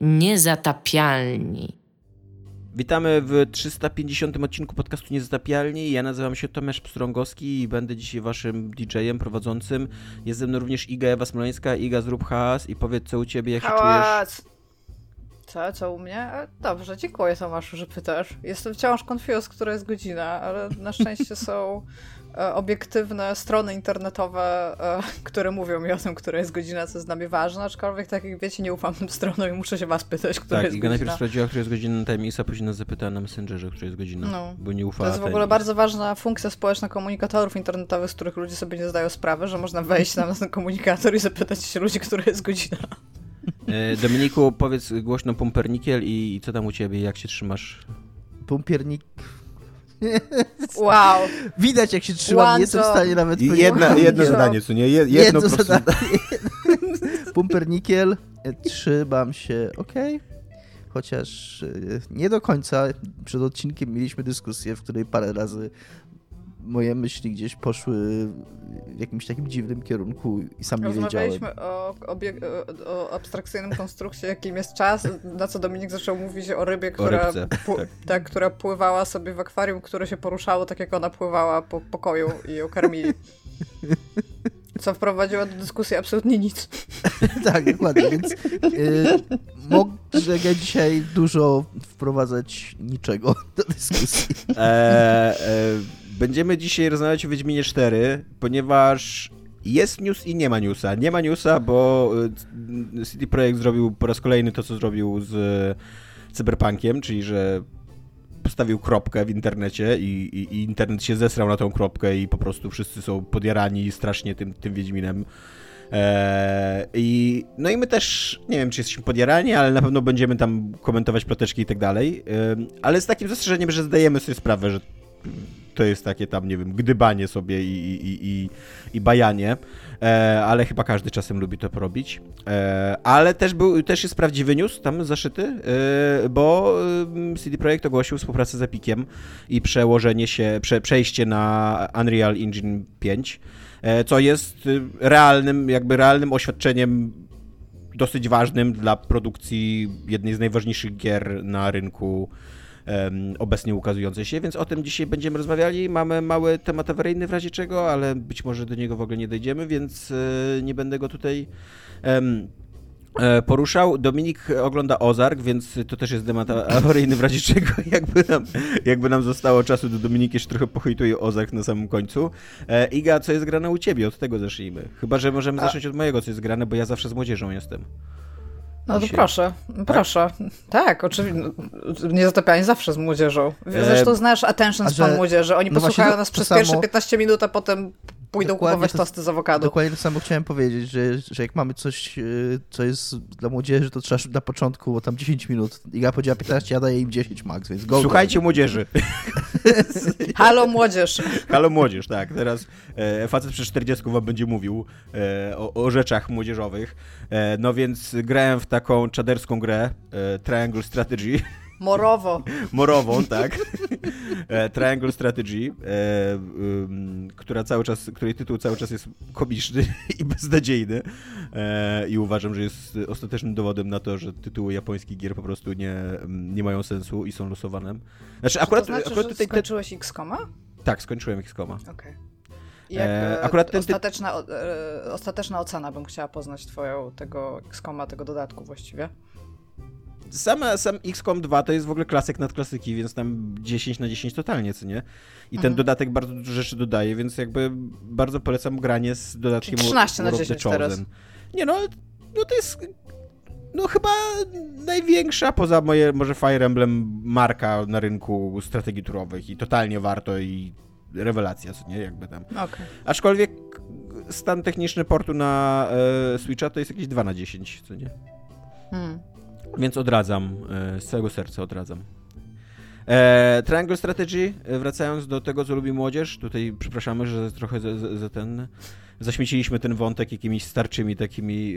Niezatapialni. Witamy w 350 odcinku podcastu Niezatapialni. Ja nazywam się Tomasz Pstrągowski i będę dzisiaj waszym DJ-em prowadzącym. Jest ze mną również Iga Ewa Smoleńska. Iga, zrób hałas i powiedz co u ciebie, jak się czujesz. Co, co u mnie? E, Dobrze, dziękuję Tomaszu, że pytasz. Jestem wciąż confused, która jest godzina, ale na szczęście są obiektywne strony internetowe, e, które mówią mi o tym, która jest godzina, co jest dla mnie ważne, aczkolwiek tak jak wiecie, nie ufam tym stronom i muszę się was pytać, która Tak, jest Iga najpierw godzina. sprawdziła, która jest godzina na Timexa, później nas zapytała na Messengerze, która jest godzina, No. bo nie To ufała jest w ogóle bardzo ważna funkcja społeczna komunikatorów internetowych, z których ludzie sobie nie zdają sprawy, że można wejść tam na ten komunikator i zapytać się ludzi, która jest godzina. E, Dominiku, powiedz głośno Pumpernikiel i, i co tam u ciebie, jak się trzymasz? Pumpiernik. Wow! Widać jak się trzymam, nie jestem w stanie nawet powiedzieć. Jedna, jedno zadanie, co nie? Je- Jedno, Jedno prostu. zadanie. Pumpernikiel, trzymam się, ok. Chociaż e, nie do końca. Przed odcinkiem mieliśmy dyskusję, w której parę razy moje myśli gdzieś poszły w jakimś takim dziwnym kierunku i sam nie wiedziałem. Rozmawialiśmy o, o, o abstrakcyjnym konstrukcie, jakim jest czas, na co Dominik zaczął mówić o rybie, która, rybce, pł- tak. tak, która pływała sobie w akwarium, które się poruszało tak, jak ona pływała po pokoju i ją karmili. Co wprowadziło do dyskusji absolutnie nic. tak, dokładnie, więc y, mogę dzisiaj dużo wprowadzać niczego do dyskusji. E, e, będziemy dzisiaj rozmawiać o Wiedźminie 4, ponieważ jest news i nie ma newsa. Nie ma newsa, bo e, CD Projekt zrobił po raz kolejny to, co zrobił z e, Cyberpunkiem, czyli że postawił kropkę w internecie i, i, i internet się zesrał na tą kropkę i po prostu wszyscy są podjarani strasznie tym, tym Wiedźminem. Eee, i, no i my też, nie wiem czy jesteśmy podjarani, ale na pewno będziemy tam komentować ploteczki i tak dalej, Em, ale z takim zastrzeżeniem, że zdajemy sobie sprawę, że to jest takie tam, nie wiem, gdybanie sobie i, i, i, i, bajanie, e, ale chyba każdy czasem lubi to porobić. E, ale też, był, też jest prawdziwy news tam zaszyty, e, bo em, CD Projekt ogłosił współpracę z Epiciem i przełożenie się, prze, przejście na Unreal Engine 5, e, co jest y, realnym, jakby realnym oświadczeniem dosyć ważnym dla produkcji jednej z najważniejszych gier na rynku obecnie ukazującej się, więc o tym dzisiaj będziemy rozmawiali. Mamy mały temat awaryjny w razie czego, ale być może do niego w ogóle nie dojdziemy, więc e, nie będę go tutaj e, poruszał. Dominik ogląda Ozark, więc to też jest temat awaryjny w razie czego, jakby nam, jakby nam zostało czasu, to Dominik jeszcze trochę pochejtuje Ozark na samym końcu. E, Iga, co jest grane u ciebie? Od tego zacznijmy. Chyba, że możemy zacząć od mojego, co jest grane, bo ja zawsze z młodzieżą jestem. No to proszę, proszę. Tak, oczywiście. Nie zatapianie zawsze z młodzieżą. E, Zresztą znasz attention span że- młodzieży. Oni no posłuchają nas to przez samo- pierwsze 15 minut, a potem pójdą Dokładnie kupować to- tosty z awokado. Dokładnie to samo chciałem powiedzieć, że, że jak mamy coś, y, co jest dla młodzieży, to trzeba na początku, bo tam 10 minut. Iga powiedziała 15, ja daję im 10 max, więc go. Słuchajcie młodzieży. Halo młodzież. Halo młodzież, tak. Teraz e, facet przy 40 wam będzie mówił e, o, o rzeczach młodzieżowych. E, no więc grałem w taką czaderską grę e, Triangle Strategy, Morowo. morową, tak. E, Triangle Strategy, e, która cały czas, której tytuł cały czas jest komiczny i beznadziejny. E, I uważam, że jest ostatecznym dowodem na to, że tytuły japońskich gier po prostu nie, nie mają sensu i są losowane. Znaczy akurat, to znaczy, akurat tutaj... Te, skończyłeś X-Koma? tak, skończyłem XCOMa. Okej. I Jak, E, e, akurat ten ty- ostateczna, o- e, ostateczna ocena bym chciała poznać twoją tego X-Koma, tego dodatku właściwie. Sama, sam XCOM 2 to jest w ogóle klasyk nad klasyki, więc tam 10 na 10 totalnie, co nie? I ten Mhm. dodatek bardzo dużo rzeczy dodaje, więc jakby bardzo polecam granie z dodatkiem Czyli 13 na War of the 10 teraz. Nie no, no to jest no chyba największa poza moje może Fire Emblem marka na rynku strategii turowych i totalnie warto i rewelacja, co nie? Jakby tam. Okej. Aczkolwiek stan techniczny portu na e, Switcha to jest jakieś 2 na 10, co nie? Hmm. Więc odradzam, e, z całego serca odradzam. E, Triangle Strategy, e, wracając do tego, co lubi młodzież, tutaj przepraszamy, że trochę za, za, za ten zaśmieciliśmy ten wątek jakimiś starczymi takimi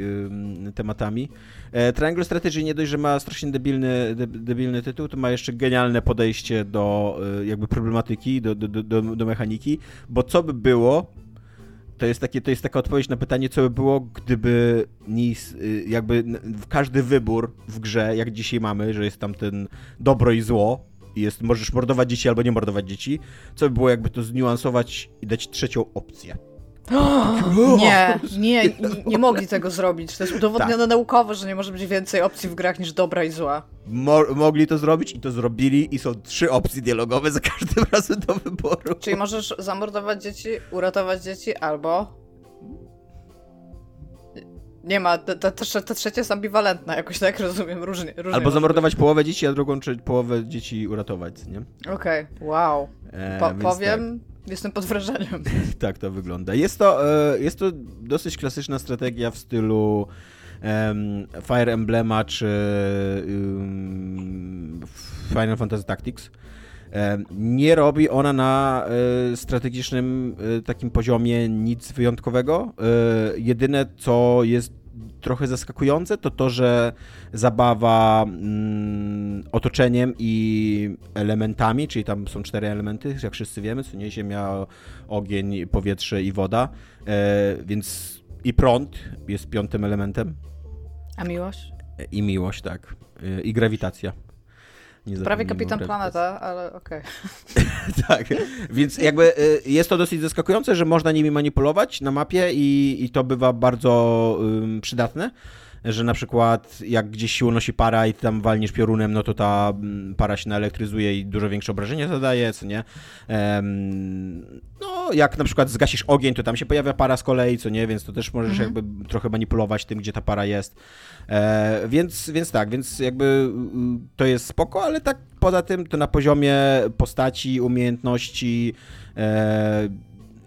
tematami. E, Triangle Strategy nie dość, że ma strasznie debilny, de, debilny tytuł, to ma jeszcze genialne podejście do y, jakby problematyki, do, do, do, do, mechaniki, bo co by było, to jest, takie, to jest taka odpowiedź na pytanie, co by było, gdyby nis, y, jakby każdy wybór w grze, jak dzisiaj mamy, że jest tam ten dobro i zło, jest, możesz mordować dzieci albo nie mordować dzieci, co by było, jakby to zniuansować i dać trzecią opcję. Nie, nie, nie, mogli tego zrobić. To jest udowodnione tak. naukowo, że nie może być więcej opcji w grach niż dobra i zła. Mo mogli to zrobić i to zrobili i są trzy opcje dialogowe za każdym razem do wyboru. Czyli możesz zamordować dzieci, uratować dzieci albo... Nie ma, ta, ta, ta trzecia jest ambiwalentna, jakoś tak rozumiem, różnie. różnie Albo zamordować połowę dzieci, a drugą połowę dzieci uratować, nie? Okej, okay. wow. E, po powiem, tak. Jestem pod wrażeniem. tak to wygląda. Jest to, e, jest to dosyć klasyczna strategia w stylu Fire Emblema czy Final Fantasy Tactics. Nie robi ona na e, strategicznym e, takim poziomie nic wyjątkowego. Jedyne, co jest trochę zaskakujące, to to, że zabawa mm, otoczeniem i elementami, czyli tam są cztery elementy, jak wszyscy wiemy, co nie ziemia, ogień, powietrze i woda, e, więc i prąd jest piątym elementem. A miłość? I miłość, tak. E, I grawitacja. Prawie kapitan planeta, ale okej. Okay. tak, więc jakby y, jest to dosyć zaskakujące, że można nimi manipulować na mapie i, i to bywa bardzo um, przydatne że na przykład jak gdzieś się unosi para i tam walniesz piorunem, no to ta para się naelektryzuje i dużo większe obrażenia zadaje, co nie? no, jak na przykład zgasisz ogień, to tam się pojawia para z kolei, co nie? Więc to też możesz mhm. jakby trochę manipulować tym, gdzie ta para jest. E, więc, więc tak, więc jakby y, to jest spoko, ale tak poza tym to na poziomie postaci, umiejętności e,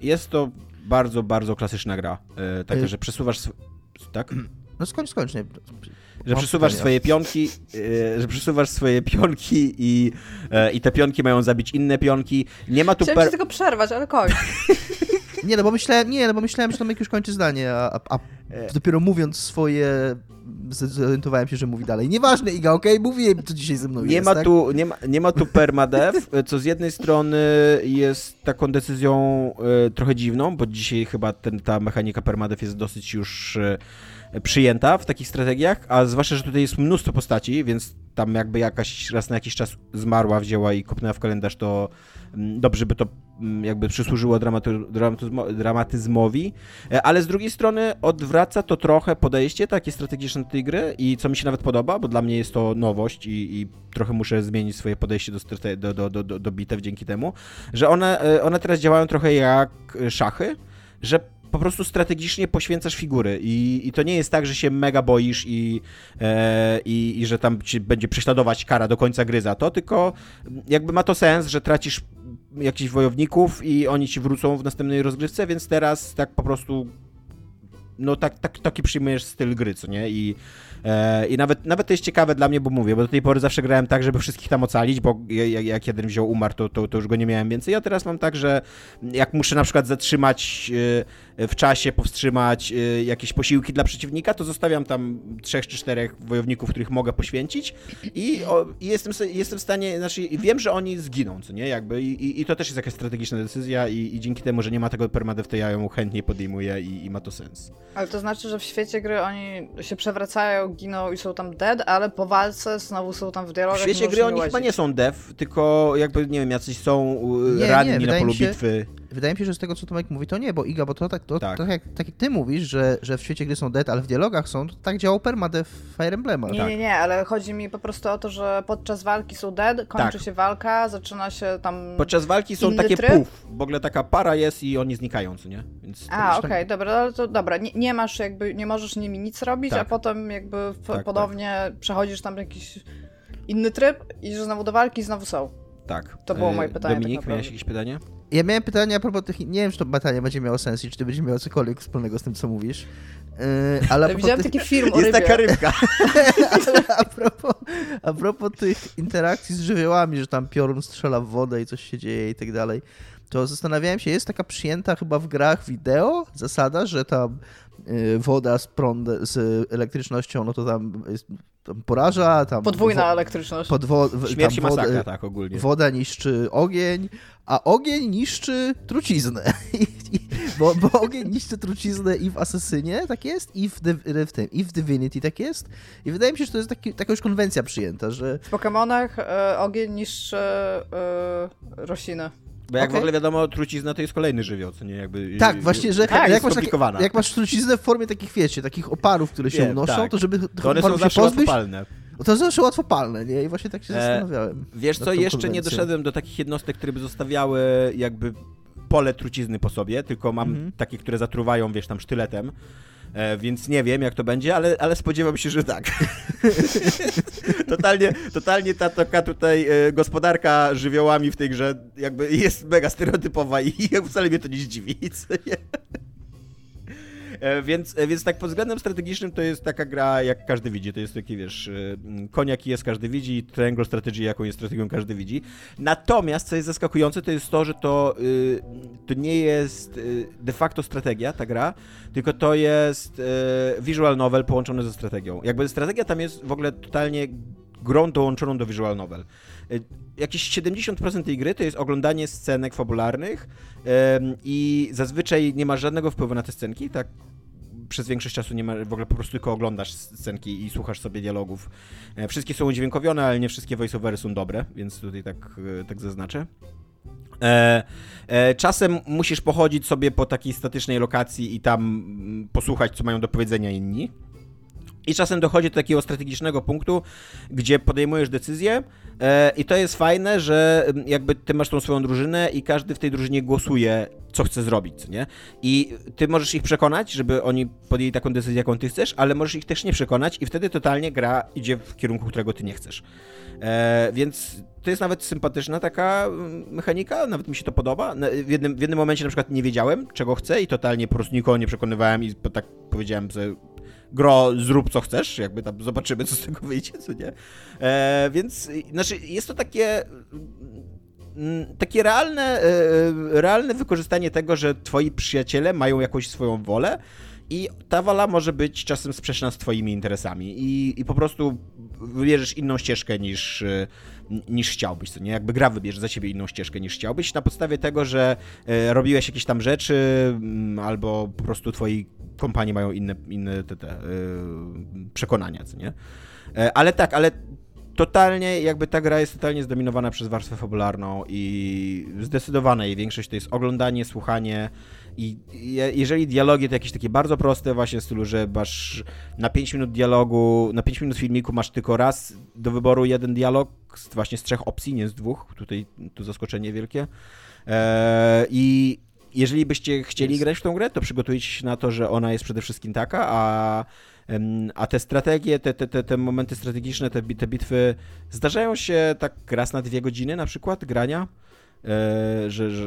jest to bardzo, bardzo klasyczna gra. E, y- że przesuwasz... Tak? No skończ, skończ. Nie. Że przesuwasz swoje pionki, e, że przesuwasz swoje pionki i, e, i te pionki mają zabić inne pionki. Nie ma tu... Chciałem per... tylko przerwać, ale kończ. nie, no bo myślałem, nie, no bo myślałem, że Tomek już kończy zdanie, a, a, e. dopiero mówiąc swoje zorientowałem się, że mówi dalej. Nieważne, Iga, okej, okay? mówiłem, co dzisiaj ze mną nie jest, ma tak? tu, nie, ma, nie ma tu permadev, co z jednej strony jest taką decyzją y, trochę dziwną, bo dzisiaj chyba ten, ta mechanika permadev jest dosyć już... Przyjęta w takich strategiach, a zwłaszcza, że tutaj jest mnóstwo postaci, więc tam jakby jakaś raz na jakiś czas zmarła, wzięła i kopnęła w kalendarz, to mm, dobrze by to mm, jakby przysłużyło dramatyzmowi, e, ale z drugiej strony odwraca to trochę podejście takie strategiczne do tej gry i co mi się nawet podoba, bo dla mnie jest to nowość i, i trochę muszę zmienić swoje podejście do, do, do, do, do bitew dzięki temu, że one, e, one teraz działają trochę jak szachy, że po prostu strategicznie poświęcasz figury i, i to nie jest tak, że się mega boisz i, e, i, i że tam ci będzie prześladować kara do końca gry za to, tylko jakby ma to sens, że tracisz jakichś wojowników i oni ci wrócą w następnej rozgrywce, więc teraz tak po prostu no tak, tak, taki przyjmujesz styl gry, co nie? I E, I nawet, nawet to jest ciekawe dla mnie, bo mówię, bo do tej pory zawsze grałem tak, żeby wszystkich tam ocalić, bo jak, jak jeden wziął umarł, to, to, to już go nie miałem więcej. Ja teraz mam tak, że jak muszę na przykład zatrzymać e, w czasie, powstrzymać e, jakieś posiłki dla przeciwnika, to zostawiam tam trzech czy czterech wojowników, których mogę poświęcić i, o, i jestem, jestem w stanie, znaczy wiem, że oni zginą, co nie? Jakby i, i to też jest jakaś strategiczna decyzja i, i dzięki temu, że nie ma tego permadev, to ja ją chętnie podejmuję i, i ma to sens. Ale to znaczy, że w świecie gry oni się przewracają giną i są tam dead, ale po walce znowu są tam w dialogach. W świecie gry oni chyba nie są dev, tylko jakby, nie wiem, jacyś są nie, ranni nie, na polu się, bitwy. Wydaje mi się, że z tego, co Tomek mówi, to nie, bo Iga, bo to tak, to, tak. to jak, tak jak ty mówisz, że, że w świecie gry są dead, ale w dialogach są, to tak działał permadev w Fire Emblema. Nie, tak. nie, nie, ale chodzi mi po prostu o to, że podczas walki są dead, kończy tak. się walka, zaczyna się tam Podczas walki są takie tryb. puf, w ogóle taka para jest i oni znikają, co nie? Więc A, okej, okay, dobra, to dobra, nie, nie, masz jakby, nie możesz nimi nic robić, tak. a potem jakby tak, ponownie tak. przechodzisz tam jakiś inny tryb i że znowu do walki i znowu są. Tak. To było moje pytanie. Dominik, tak miałeś jakieś pytanie? Ja miałem pytanie a propos tych. Nie wiem, czy to pytanie będzie miało sens i czy ty będzie miało cokolwiek wspólnego z tym, co mówisz. Yy, ale widziałem tych... taki film o Jest rybie. taka rybka. a propos, a propos tych interakcji z żywiołami, że tam piorun strzela w wodę i coś się dzieje i tak dalej, to zastanawiałem się, jest taka przyjęta chyba w grach wideo zasada, że tam Y, woda z, prąd, z elektrycznością, no to tam, tam poraża. Tam Podwójna wo, elektryczność. Podwo, Śmierć tam masakra, tak ogólnie. Woda niszczy ogień, a ogień niszczy truciznę. Bo, bo ogień niszczy truciznę i w Asesynie, tak jest, i w, w tym, i w Divinity tak jest. I wydaje mi się, że to jest taki, taka już konwencja przyjęta, że... W Pokemonach e, ogień niszczy e, rośliny. Bo jak Okej. w ogóle wiadomo, trucizna to jest kolejny żywioł, co nie? Jakby, Tak, właśnie, że Tak, jak, masz takie, jak masz truciznę w formie takich, wiecie, takich oparów, które się Wiem, unoszą, tak. to żeby tych to one są się zawsze pozbyć, łatwopalne. no to zawsze łatwopalne, nie? I właśnie tak się E, zastanawiałem. Wiesz co, jeszcze nie konwencją. doszedłem do takich jednostek, które by zostawiały jakby pole trucizny po sobie, tylko mam Mhm. takie, które zatruwają, wiesz, tam sztyletem. E, więc nie wiem, jak to będzie, ale, ale spodziewam się, że tak. totalnie, totalnie ta taka tutaj e, gospodarka żywiołami w tej grze jakby jest mega stereotypowa i wcale mnie to nie zdziwi. E, Więc, e, więc tak pod względem strategicznym to jest taka gra, jak każdy widzi. To jest taki, wiesz, e, koniak jest, każdy widzi, triangle strategy, jaką jest strategią, każdy widzi. Natomiast, co jest zaskakujące, to jest to, że to, y, to nie jest y, de facto strategia, ta gra, tylko to jest visual novel połączony ze strategią. Jakby strategia tam jest w ogóle totalnie grą dołączoną do visual novel. Y, Jakieś 70% tej gry to jest oglądanie scenek fabularnych i zazwyczaj nie ma żadnego wpływu na te scenki, tak przez większość czasu nie ma, w ogóle po prostu tylko oglądasz scenki i słuchasz sobie dialogów. E, Wszystkie są udźwiękowione, ale nie wszystkie voiceovery są dobre, więc tutaj tak, e, tak zaznaczę. E, e, czasem musisz pochodzić sobie po takiej statycznej lokacji i tam mm, posłuchać, co mają do powiedzenia inni. I czasem dochodzi do takiego strategicznego punktu, gdzie podejmujesz decyzję e, i to jest fajne, że mm, jakby ty masz tą swoją drużynę i każdy w tej drużynie głosuje, co chce zrobić, nie? I ty możesz ich przekonać, żeby oni podjęli taką decyzję, jaką ty chcesz, ale możesz ich też nie przekonać i wtedy totalnie gra idzie w kierunku, którego ty nie chcesz. E, więc to jest nawet sympatyczna taka mm, mechanika, nawet mi się to podoba. W jednym, w jednym momencie na przykład nie wiedziałem, czego chcę i totalnie po prostu nikogo nie przekonywałem i tak powiedziałem sobie, gro, zrób co chcesz, jakby tam zobaczymy, co z tego wyjdzie, co nie. E, więc, znaczy, jest to takie mm, takie realne, e, realne wykorzystanie tego, że twoi przyjaciele mają jakąś swoją wolę i ta wola może być czasem sprzeczna z twoimi interesami i, i po prostu wybierzesz inną ścieżkę niż, e, niż chciałbyś, co nie? Jakby gra wybierze za ciebie inną ścieżkę niż chciałbyś na podstawie tego, że e, robiłeś jakieś tam rzeczy mm, albo po prostu twoi kompanii mają inne, inne te, te, e, przekonania, co nie? E, Ale tak, ale totalnie, jakby ta gra jest totalnie zdominowana przez warstwę fabularną i zdecydowana jej większość to jest oglądanie, słuchanie i je, jeżeli dialogi to jakieś takie bardzo proste właśnie w stylu, że masz na 5 minut dialogu, na 5 minut filmiku masz tylko raz do wyboru jeden dialog z, właśnie z trzech opcji, nie z dwóch, tutaj tu zaskoczenie wielkie e, i jeżeli byście chcieli Jest. grać w tą grę, to przygotujcie się na to, że ona jest przede wszystkim taka, a A te strategie, te, te, te, te momenty strategiczne, te, te bitwy zdarzają się tak raz na dwie godziny na przykład grania. E, że, że,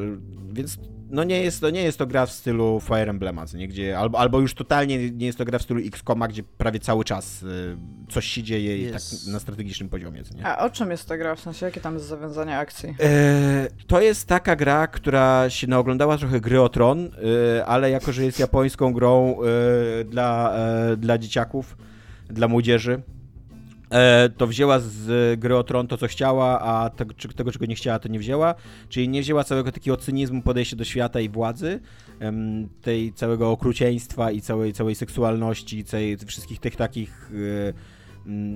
więc no nie jest, to nie jest to gra w stylu Fire Emblema, nie, gdzie, albo, albo już totalnie nie jest to gra w stylu XCOMa, gdzie prawie cały czas e, coś się dzieje tak na strategicznym poziomie. Nie? A o czym jest ta gra? W sensie, jakie tam jest zawiązanie akcji? E, to jest taka gra, która się naoglądała trochę gry o tron, e, ale jako, że jest japońską grą e, dla, dla dzieciaków, dla młodzieży, to wzięła z gry o tron to, co chciała, a tego, tego, czego nie chciała, to nie wzięła. Czyli nie wzięła całego takiego cynizmu podejścia do świata i władzy, tej całego okrucieństwa i całej, całej seksualności, całej, wszystkich tych takich e,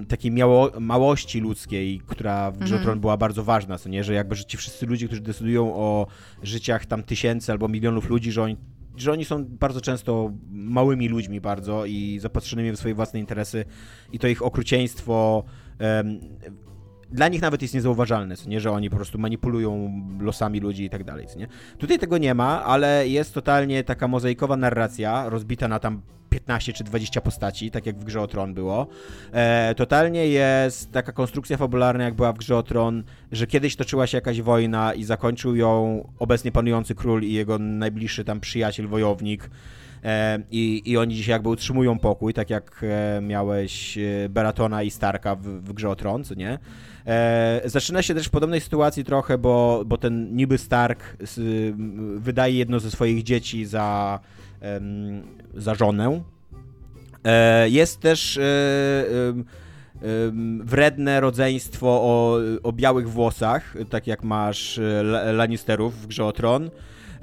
takiej miało, małości ludzkiej, która w Grze o Mhm. Tron była bardzo ważna, co nie? Że jakby że ci wszyscy ludzie, którzy decydują o życiach tam tysięcy albo milionów ludzi, że oni, że oni są bardzo często małymi ludźmi bardzo i zapatrzonymi w swoje własne interesy i to ich okrucieństwo dla nich nawet jest niezauważalne, co nie, że oni po prostu manipulują losami ludzi i tak dalej, co nie. Tutaj tego nie ma, ale jest totalnie taka mozaikowa narracja, rozbita na tam 15 czy 20 postaci, tak jak w Grze o Tron było. E, totalnie jest taka konstrukcja fabularna, jak była w Grze o Tron, że kiedyś toczyła się jakaś wojna i zakończył ją obecnie panujący król i jego najbliższy tam przyjaciel, wojownik. E, i, I oni dzisiaj jakby utrzymują pokój, tak jak e, miałeś e, Beratona i Starka w, w Grze o Tron, co nie? Zaczyna się też w podobnej sytuacji trochę, bo, bo ten niby Stark wydaje jedno ze swoich dzieci za, za żonę. Jest też wredne rodzeństwo o, o białych włosach, tak jak masz La- Lannisterów w Grze o Tron.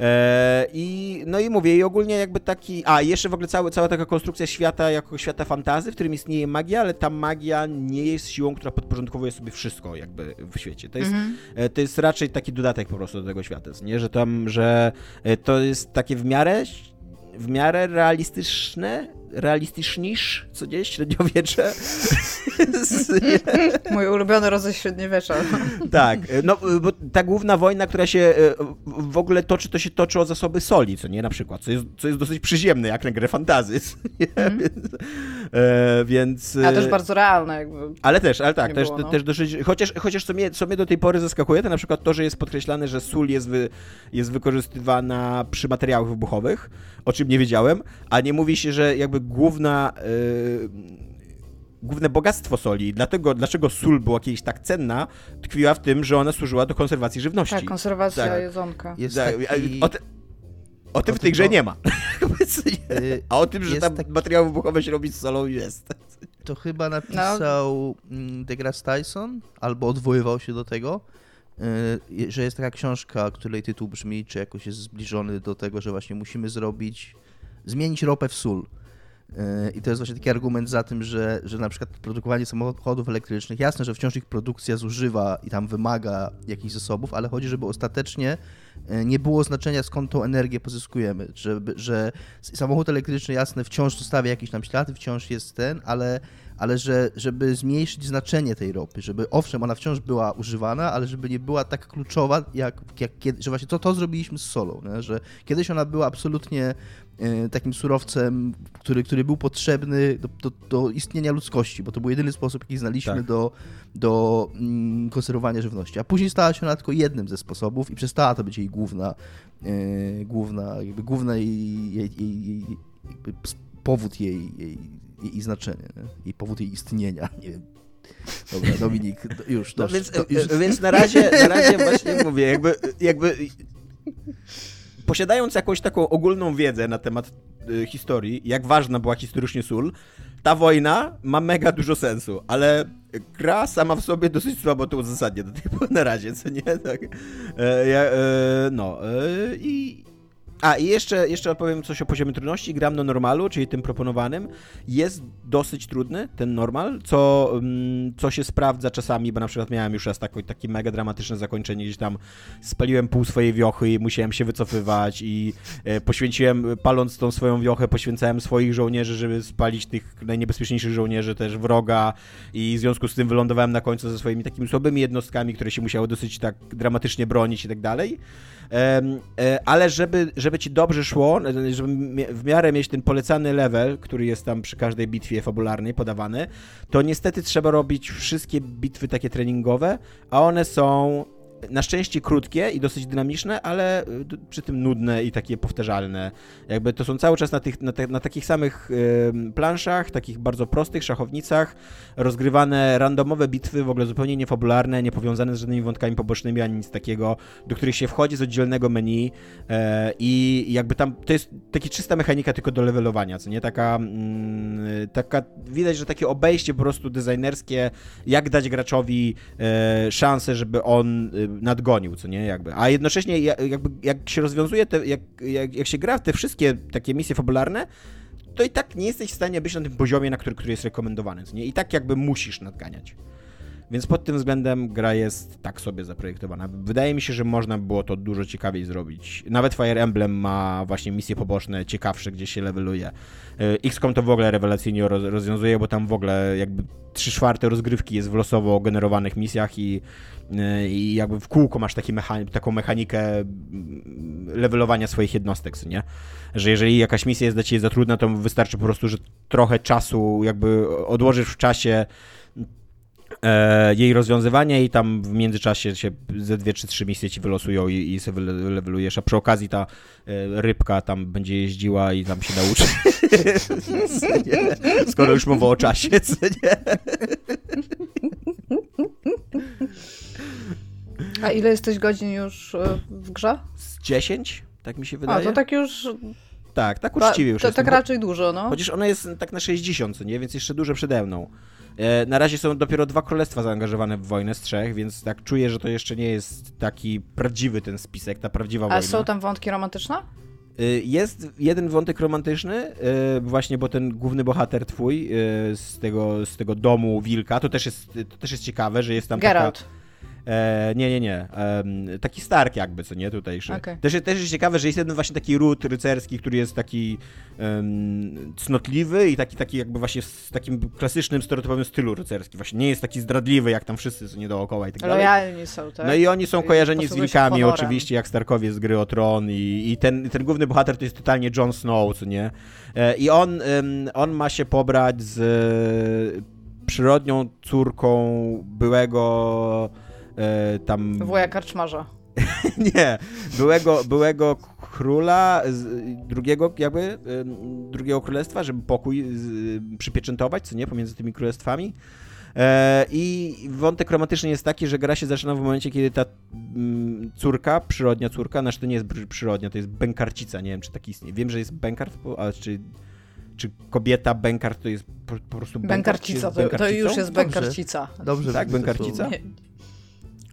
E, I no i mówię, i ogólnie jakby taki. A, jeszcze w ogóle cały, cała taka konstrukcja świata jako świata fantazy, w którym istnieje magia, ale ta magia nie jest siłą, która podporządkowuje sobie wszystko jakby w świecie. To jest, Mhm. e, to jest raczej taki dodatek po prostu do tego świata, nie? Że tam, że e, to jest takie w miarę w miarę realistyczne, realistycznisz, co gdzieś, średniowiecze. Mój ulubiony rodzaj średniowiecza. tak, no bo ta główna wojna, która się e, w ogóle toczy, to się toczy o zasoby soli, co nie, na przykład, co jest, co jest dosyć przyziemne, jak na grę fantazy, nie? Więc, e, więc... A też e, bardzo realne jakby. ale też, ale tak, Nie też, było, no. też dosyć, chociaż, chociaż co, mnie, co mnie do tej pory zaskakuje, to na przykład to, że jest podkreślane, że sól jest, wy, jest wykorzystywana przy materiałach wybuchowych, o czym nie wiedziałem, a nie mówi się, że jakby główna... Yy, Główne bogactwo soli, dlatego, dlaczego sól była kiedyś tak cenna, tkwiła w tym, że ona służyła do konserwacji żywności. Tak, konserwacja Tak. jedzonka. Jest Tak, taki... o, te, o tym o w tej grze nie ma. A o tym, że jest tam taki- materiały wybuchowe się robi z solą jest. To chyba napisał mm, DeGrasse Tyson, albo odwoływał się do tego, y, że jest taka książka, której tytuł brzmi, czy jakoś jest zbliżony do tego, że właśnie musimy zrobić, zmienić ropę w sól. Y, I to jest właśnie taki argument za tym, że, że na przykład produkowanie samochodów elektrycznych, jasne, że wciąż ich produkcja zużywa i tam wymaga jakichś zasobów, ale chodzi, żeby ostatecznie y, nie było znaczenia skąd tą energię pozyskujemy, żeby, że samochód elektryczny jasne wciąż zostawia jakiś tam ślad, wciąż jest ten, ale, ale że, żeby zmniejszyć znaczenie tej ropy, żeby owszem, ona wciąż była używana, ale żeby nie była tak kluczowa, jak, jak że właśnie to, to zrobiliśmy z solą, nie? że kiedyś ona była absolutnie e, takim surowcem, który, który był potrzebny do, do, do istnienia ludzkości, bo to był jedyny sposób, jaki znaliśmy Tak. do, do mm, konserwowania żywności. A później stała się ona tylko jednym ze sposobów i przestała to być jej główna, e, główna jakby główna jej, jej, jej, powód jej, jej, jej, znaczenie, nie? jej powód jej istnienia. Nie wiem. Dobra, Dominik, do- już, No dosz- więc, to, już, e, więc na razie, na razie właśnie mówię, jakby, jakby posiadając jakąś taką ogólną wiedzę na temat y, historii, jak ważna była historycznie sól, ta wojna ma mega dużo sensu, ale gra sama w sobie dosyć słabo to uzasadnia do tej pory na razie, co nie? Tak. E, e, no e, i... A, i jeszcze, jeszcze opowiem coś o poziomie trudności. Gram na normalu, czyli tym proponowanym. Jest dosyć trudny, ten normal, co, mm, co się sprawdza czasami, bo na przykład miałem już raz takie, takie mega dramatyczne zakończenie, gdzieś tam spaliłem pół swojej wiochy i musiałem się wycofywać i e, poświęciłem, paląc tą swoją wiochę, poświęcałem swoich żołnierzy, żeby spalić tych najniebezpieczniejszych żołnierzy, też wroga i w związku z tym wylądowałem na końcu ze swoimi takimi słabymi jednostkami, które się musiały dosyć tak dramatycznie bronić i tak dalej. E, ale żeby, żeby ci dobrze szło, żeby w miarę mieć ten polecany level, który jest tam przy każdej bitwie fabularnej podawany, to niestety trzeba robić wszystkie bitwy takie treningowe, a one są na szczęście krótkie i dosyć dynamiczne, ale y, przy tym nudne i takie powtarzalne. Jakby to są cały czas na, tych, na, te, na takich samych planszach, takich bardzo prostych szachownicach, rozgrywane randomowe bitwy, w ogóle zupełnie niefabularne, niepowiązane z żadnymi wątkami pobocznymi ani nic takiego, do których się wchodzi z oddzielnego menu e, i jakby tam to jest taka czysta mechanika tylko do levelowania, co nie? Taka, mm, taka widać, że takie obejście po prostu designerskie, jak dać graczowi e, szansę, żeby on e, nadgonił, co nie? Jakby. A jednocześnie ja- jakby, jak się rozwiązuje, te, jak, jak, jak się gra w te wszystkie takie misje fabularne, to i tak nie jesteś w stanie być na tym poziomie, na który, który jest rekomendowany, co nie? I tak jakby musisz nadganiać. Więc pod tym względem gra jest tak sobie zaprojektowana. Wydaje mi się, że można było to dużo ciekawiej zrobić. Nawet Fire Emblem ma właśnie misje poboczne, ciekawsze, gdzie się leveluje. Y, XCOM to w ogóle rewelacyjnie roz, rozwiązuje, bo tam w ogóle jakby 3 czwarte rozgrywki jest w losowo generowanych misjach i, y, i jakby w kółko masz taki mecha- taką mechanikę mm, levelowania swoich jednostek, nie? Że jeżeli jakaś misja jest dla ciebie za trudna, to wystarczy po prostu, że trochę czasu jakby odłożysz w czasie e, jej rozwiązywanie i tam w międzyczasie się ze dwie czy trzy misje ci wylosują i, i sobie levelujesz, a przy okazji ta e, rybka tam będzie jeździła i tam się nauczy. Skoro już mowa o czasie, co nie? A ile jesteś godzin już e, w grze? Z 10? Tak mi się A, wydaje. to tak już Tak, tak uczciwie już to, jestem, Tak bo- raczej dużo, no. Chociaż ona jest tak na 60, co nie? Więc jeszcze dużo przede mną. E, na razie są dopiero dwa królestwa zaangażowane w wojnę z trzech, więc tak czuję, że to jeszcze nie jest taki prawdziwy ten spisek, ta prawdziwa A wojna. są tam wątki romantyczne? Y, Jest jeden wątek romantyczny, y, właśnie, bo ten główny bohater twój y, z tego, z tego domu wilka, to też jest, to też jest ciekawe, że jest tam Geralt. taka... E, nie, nie, nie. Em, taki Stark jakby, co nie, tutejszy. Okej. Też, też jest ciekawe, że jest jeden właśnie taki ród rycerski, który jest taki em, cnotliwy i taki, taki jakby właśnie w takim klasycznym, stereotypowym stylu rycerskim. Właśnie nie jest taki zdradliwy, jak tam wszyscy, co nie dookoła i tak dalej. Lojalni są, tak? No i oni są kojarzeni z wilkami oczywiście, jak Starkowie z gry o Tron i, i ten, ten główny bohater to jest totalnie Jon Snow, co nie? E, I on, em, on ma się pobrać z e, przyrodnią córką byłego e, tam... Wuja karczmarza. Nie, byłego, byłego króla z, drugiego jakby, em, drugiego królestwa, żeby pokój z, przypieczętować, co nie, pomiędzy tymi królestwami. E, I wątek romantyczny jest taki, że gra się zaczyna w momencie, kiedy ta mm, córka, przyrodnia córka, znaczy to nie jest przy- przyrodnia, to jest bękarcica, nie wiem czy taki istnieje. Wiem, że jest bękart, ale czy, czy kobieta bękart to jest po, po prostu Bękarcica, jest to, to już jest Dobrze. bękarcica. Dobrze. Tak, wygląda to bękarcica?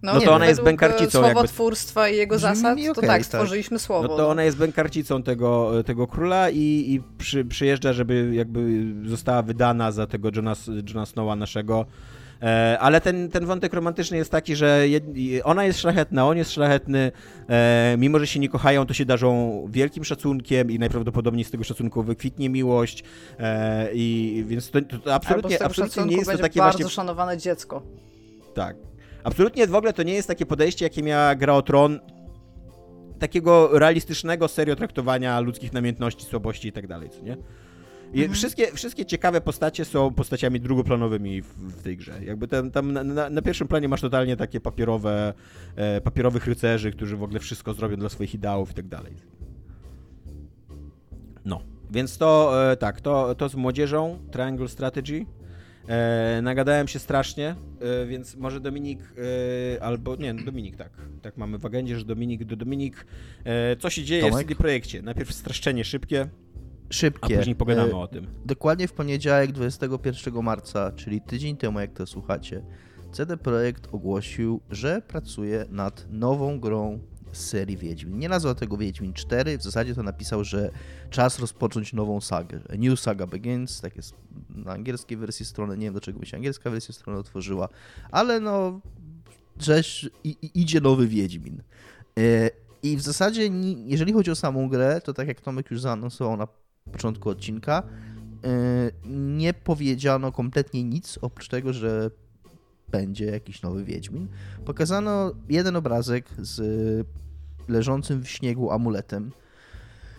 No nie, to ona jest e, bękarcicą jakby. Słowotwórstwa i jego zasad, mi to tak, tak. stworzyliśmy słowo. No to ona jest bękarcicą tego, tego króla i, i przy, przyjeżdża, żeby jakby została wydana za tego Johna, Johna Snowa naszego. E, ale ten, ten wątek romantyczny jest taki, że jed, ona jest szlachetna, on jest szlachetny, e, mimo że się nie kochają, to się darzą wielkim szacunkiem i najprawdopodobniej z tego szacunku wykwitnie miłość. E, I więc to, to, absolutnie, absolutnie nie jest to takie bardzo właśnie szanowane dziecko. tak. Absolutnie w ogóle to nie jest takie podejście, jakie miała gra o Tron, takiego realistycznego serio traktowania ludzkich namiętności, słabości i tak dalej, co nie? I Mhm. wszystkie, wszystkie ciekawe postacie są postaciami drugoplanowymi w, w tej grze. Jakby tam, tam na, na, na pierwszym planie masz totalnie takie papierowe, e, papierowych rycerzy, którzy w ogóle wszystko zrobią dla swoich ideałów i tak dalej. No, więc to e, tak, to, to z młodzieżą, Triangle Strategy. E, nagadałem się strasznie, e, więc może Dominik, e, albo nie, no Dominik tak. Tak mamy w agendzie, że Dominik, do Dominik, e, co się dzieje Tomek? w CD Projekcie? Najpierw streszczenie szybkie, a Szybkie. później pogadamy E, o tym. Dokładnie w poniedziałek 21 marca, czyli tydzień temu jak to słuchacie, CD Projekt ogłosił, że pracuje nad nową grą z serii Wiedźmin. Nie nazwał tego Wiedźmin 4, w zasadzie to napisał, że czas rozpocząć nową sagę. A New Saga Begins, tak jest na angielskiej wersji strony, nie wiem do czego by się angielska wersja strony otworzyła, ale no, żeś i, i idzie nowy Wiedźmin. E, I w zasadzie, jeżeli chodzi o samą grę, to tak jak Tomek już zaanonsował na początku odcinka, e, nie powiedziano kompletnie nic, oprócz tego, że będzie jakiś nowy Wiedźmin. Pokazano jeden obrazek z leżącym w śniegu amuletem,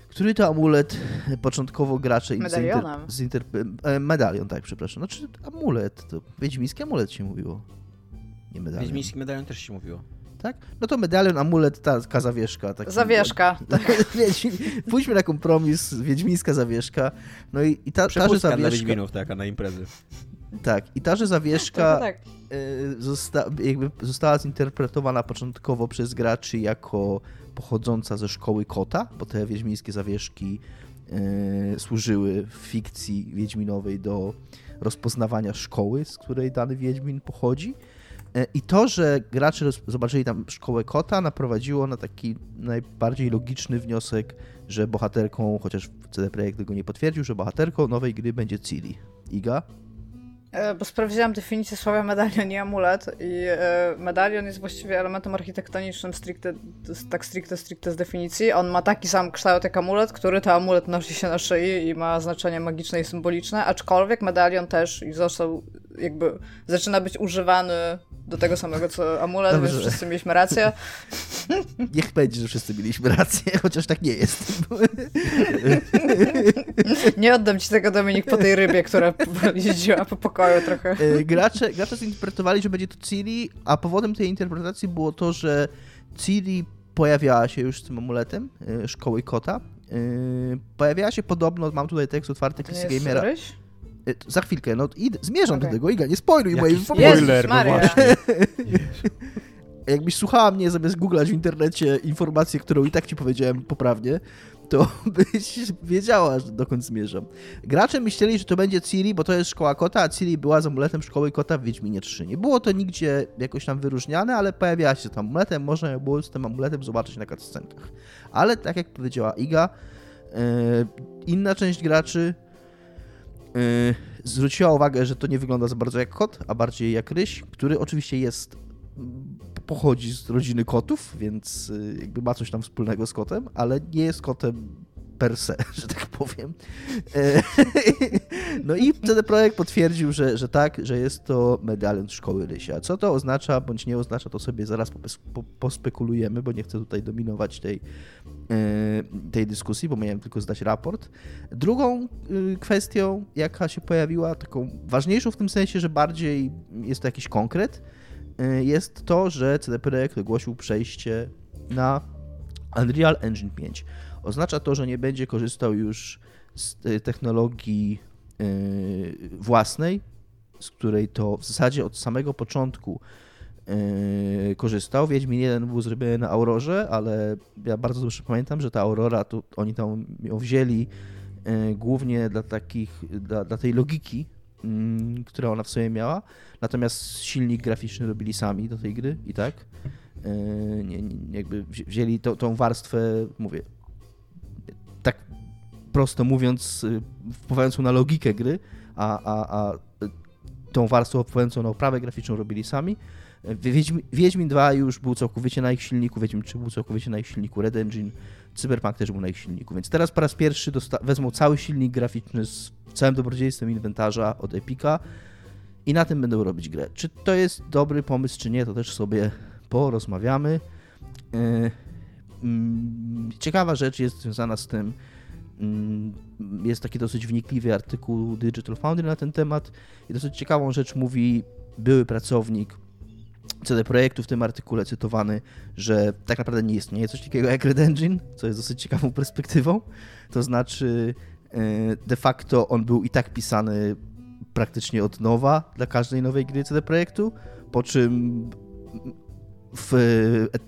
który to amulet początkowo gracze... zinter- Medalionem. zinter- e, medalion, tak, przepraszam. Znaczy amulet, to wiedźmiński amulet się mówiło. Nie medalion. Wiedźmiński medalion też się mówiło. Tak? No to medalion, amulet, ta, taka zawieszka. Taki, Zawieszka. Tak. Pójdźmy na kompromis, wiedźmińska zawieszka. No i, i ta, ta że dla zawieszka... Wiedźminów taka na imprezy. Tak, i ta, że zawieszka tak. y, zosta, jakby została zinterpretowana początkowo przez graczy jako pochodząca ze szkoły kota, bo te wiedźmińskie zawieszki y, służyły w fikcji wiedźminowej do rozpoznawania szkoły, z której dany wiedźmin pochodzi. Y, I to, że gracze zobaczyli tam szkołę kota, naprowadziło na taki najbardziej logiczny wniosek, że bohaterką, chociaż CD Projekt tego nie potwierdził, że bohaterką nowej gry będzie Ciri. Iga? E, Bo sprawdziłam definicję słowa medalion i amulet i e, medalion jest właściwie elementem architektonicznym stricte, tak stricte, stricte z definicji. On ma taki sam kształt jak amulet, który to amulet nosi się na szyi i ma znaczenie magiczne i symboliczne, aczkolwiek medalion też został jakby, zaczyna być używany do tego samego co amulet, Dobrze. więc wszyscy mieliśmy rację. Niech będzie, że wszyscy mieliśmy rację, chociaż tak nie jest. Nie oddam ci tego Dominik po tej rybie, która jeździła po pokoju trochę. E, gracze, gracze zinterpretowali, że będzie to Ciri, a powodem tej interpretacji było to, że Ciri pojawiała się już z tym amuletem e, szkoły kota. E, Pojawiała się podobno, mam tutaj tekst otwarty jest Gamera. ryś? E, Za chwilkę, no id, zmierzam do Okej. tego, Iga, nie spoiluj mojej wypowiedzi. spoiler, no właśnie. Jakbyś słuchała mnie zamiast googlać w internecie informację, którą i tak ci powiedziałem poprawnie, to byś wiedziała, że dokąd zmierzam. Gracze myśleli, że to będzie Ciri, bo to jest szkoła kota, a Ciri była z amuletem szkoły kota w Wiedźminie 3. Nie było to nigdzie jakoś tam wyróżniane, ale pojawiała się tam amuletem, można ją było z tym amuletem zobaczyć na cutscenkach. Ale tak jak powiedziała Iga, yy, inna część graczy zwróciła uwagę, że to nie wygląda za bardzo jak kot, a bardziej jak ryś, który oczywiście jest pochodzi z rodziny kotów, więc y, jakby ma coś tam wspólnego z kotem, ale nie jest kotem per se, że tak powiem. E, no i wtedy projekt potwierdził, że, że tak, że jest to medalion szkoły Rysia. Co to oznacza, bądź nie oznacza, to sobie zaraz pospekulujemy, bo nie chcę tutaj dominować tej, tej dyskusji, bo miałem tylko zdać raport. Drugą y, kwestią, jaka się pojawiła, taką ważniejszą w tym sensie, że bardziej jest to jakiś konkret, Y, jest to, że CD Projekt ogłosił przejście na Unreal Engine 5. Oznacza to, że nie będzie korzystał już z y, technologii y, własnej, z której to w zasadzie od samego początku korzystał. Wiedźmin 1 był zrobiony na Aurorze, ale ja bardzo dobrze pamiętam, że ta Aurora, to oni tam ją wzięli głównie dla takich, dla, dla tej logiki Mm, które ona w sobie miała. Natomiast silnik graficzny robili sami do tej gry i tak. E, nie, nie, jakby wzięli to, tą warstwę, mówię, tak prosto mówiąc, y, wpływającą na logikę gry, a, a, a tą warstwę wpływającą na oprawę graficzną robili sami. Wiedźmin, Wiedźmin 2 już był całkowicie na ich silniku, Wiedźmin 3 był całkowicie na ich silniku, Red Engine, Cyberpunk też był na ich silniku, więc teraz po raz pierwszy wezmą cały silnik graficzny z całym dobrodziejstwem inwentarza od Epica i na tym będą robić grę. Czy to jest dobry pomysł, czy nie, to też sobie porozmawiamy. E, mm, ciekawa rzecz jest związana z tym, mm, jest taki dosyć wnikliwy artykuł Digital Foundry na ten temat i dosyć ciekawą rzecz mówi były pracownik CD Projektu w tym artykule cytowany, że tak naprawdę nie istnieje coś takiego jak Red Engine, co jest dosyć ciekawą perspektywą. To znaczy, e, de facto on był i tak pisany praktycznie od nowa dla każdej nowej gry CD Projektu, po czym w,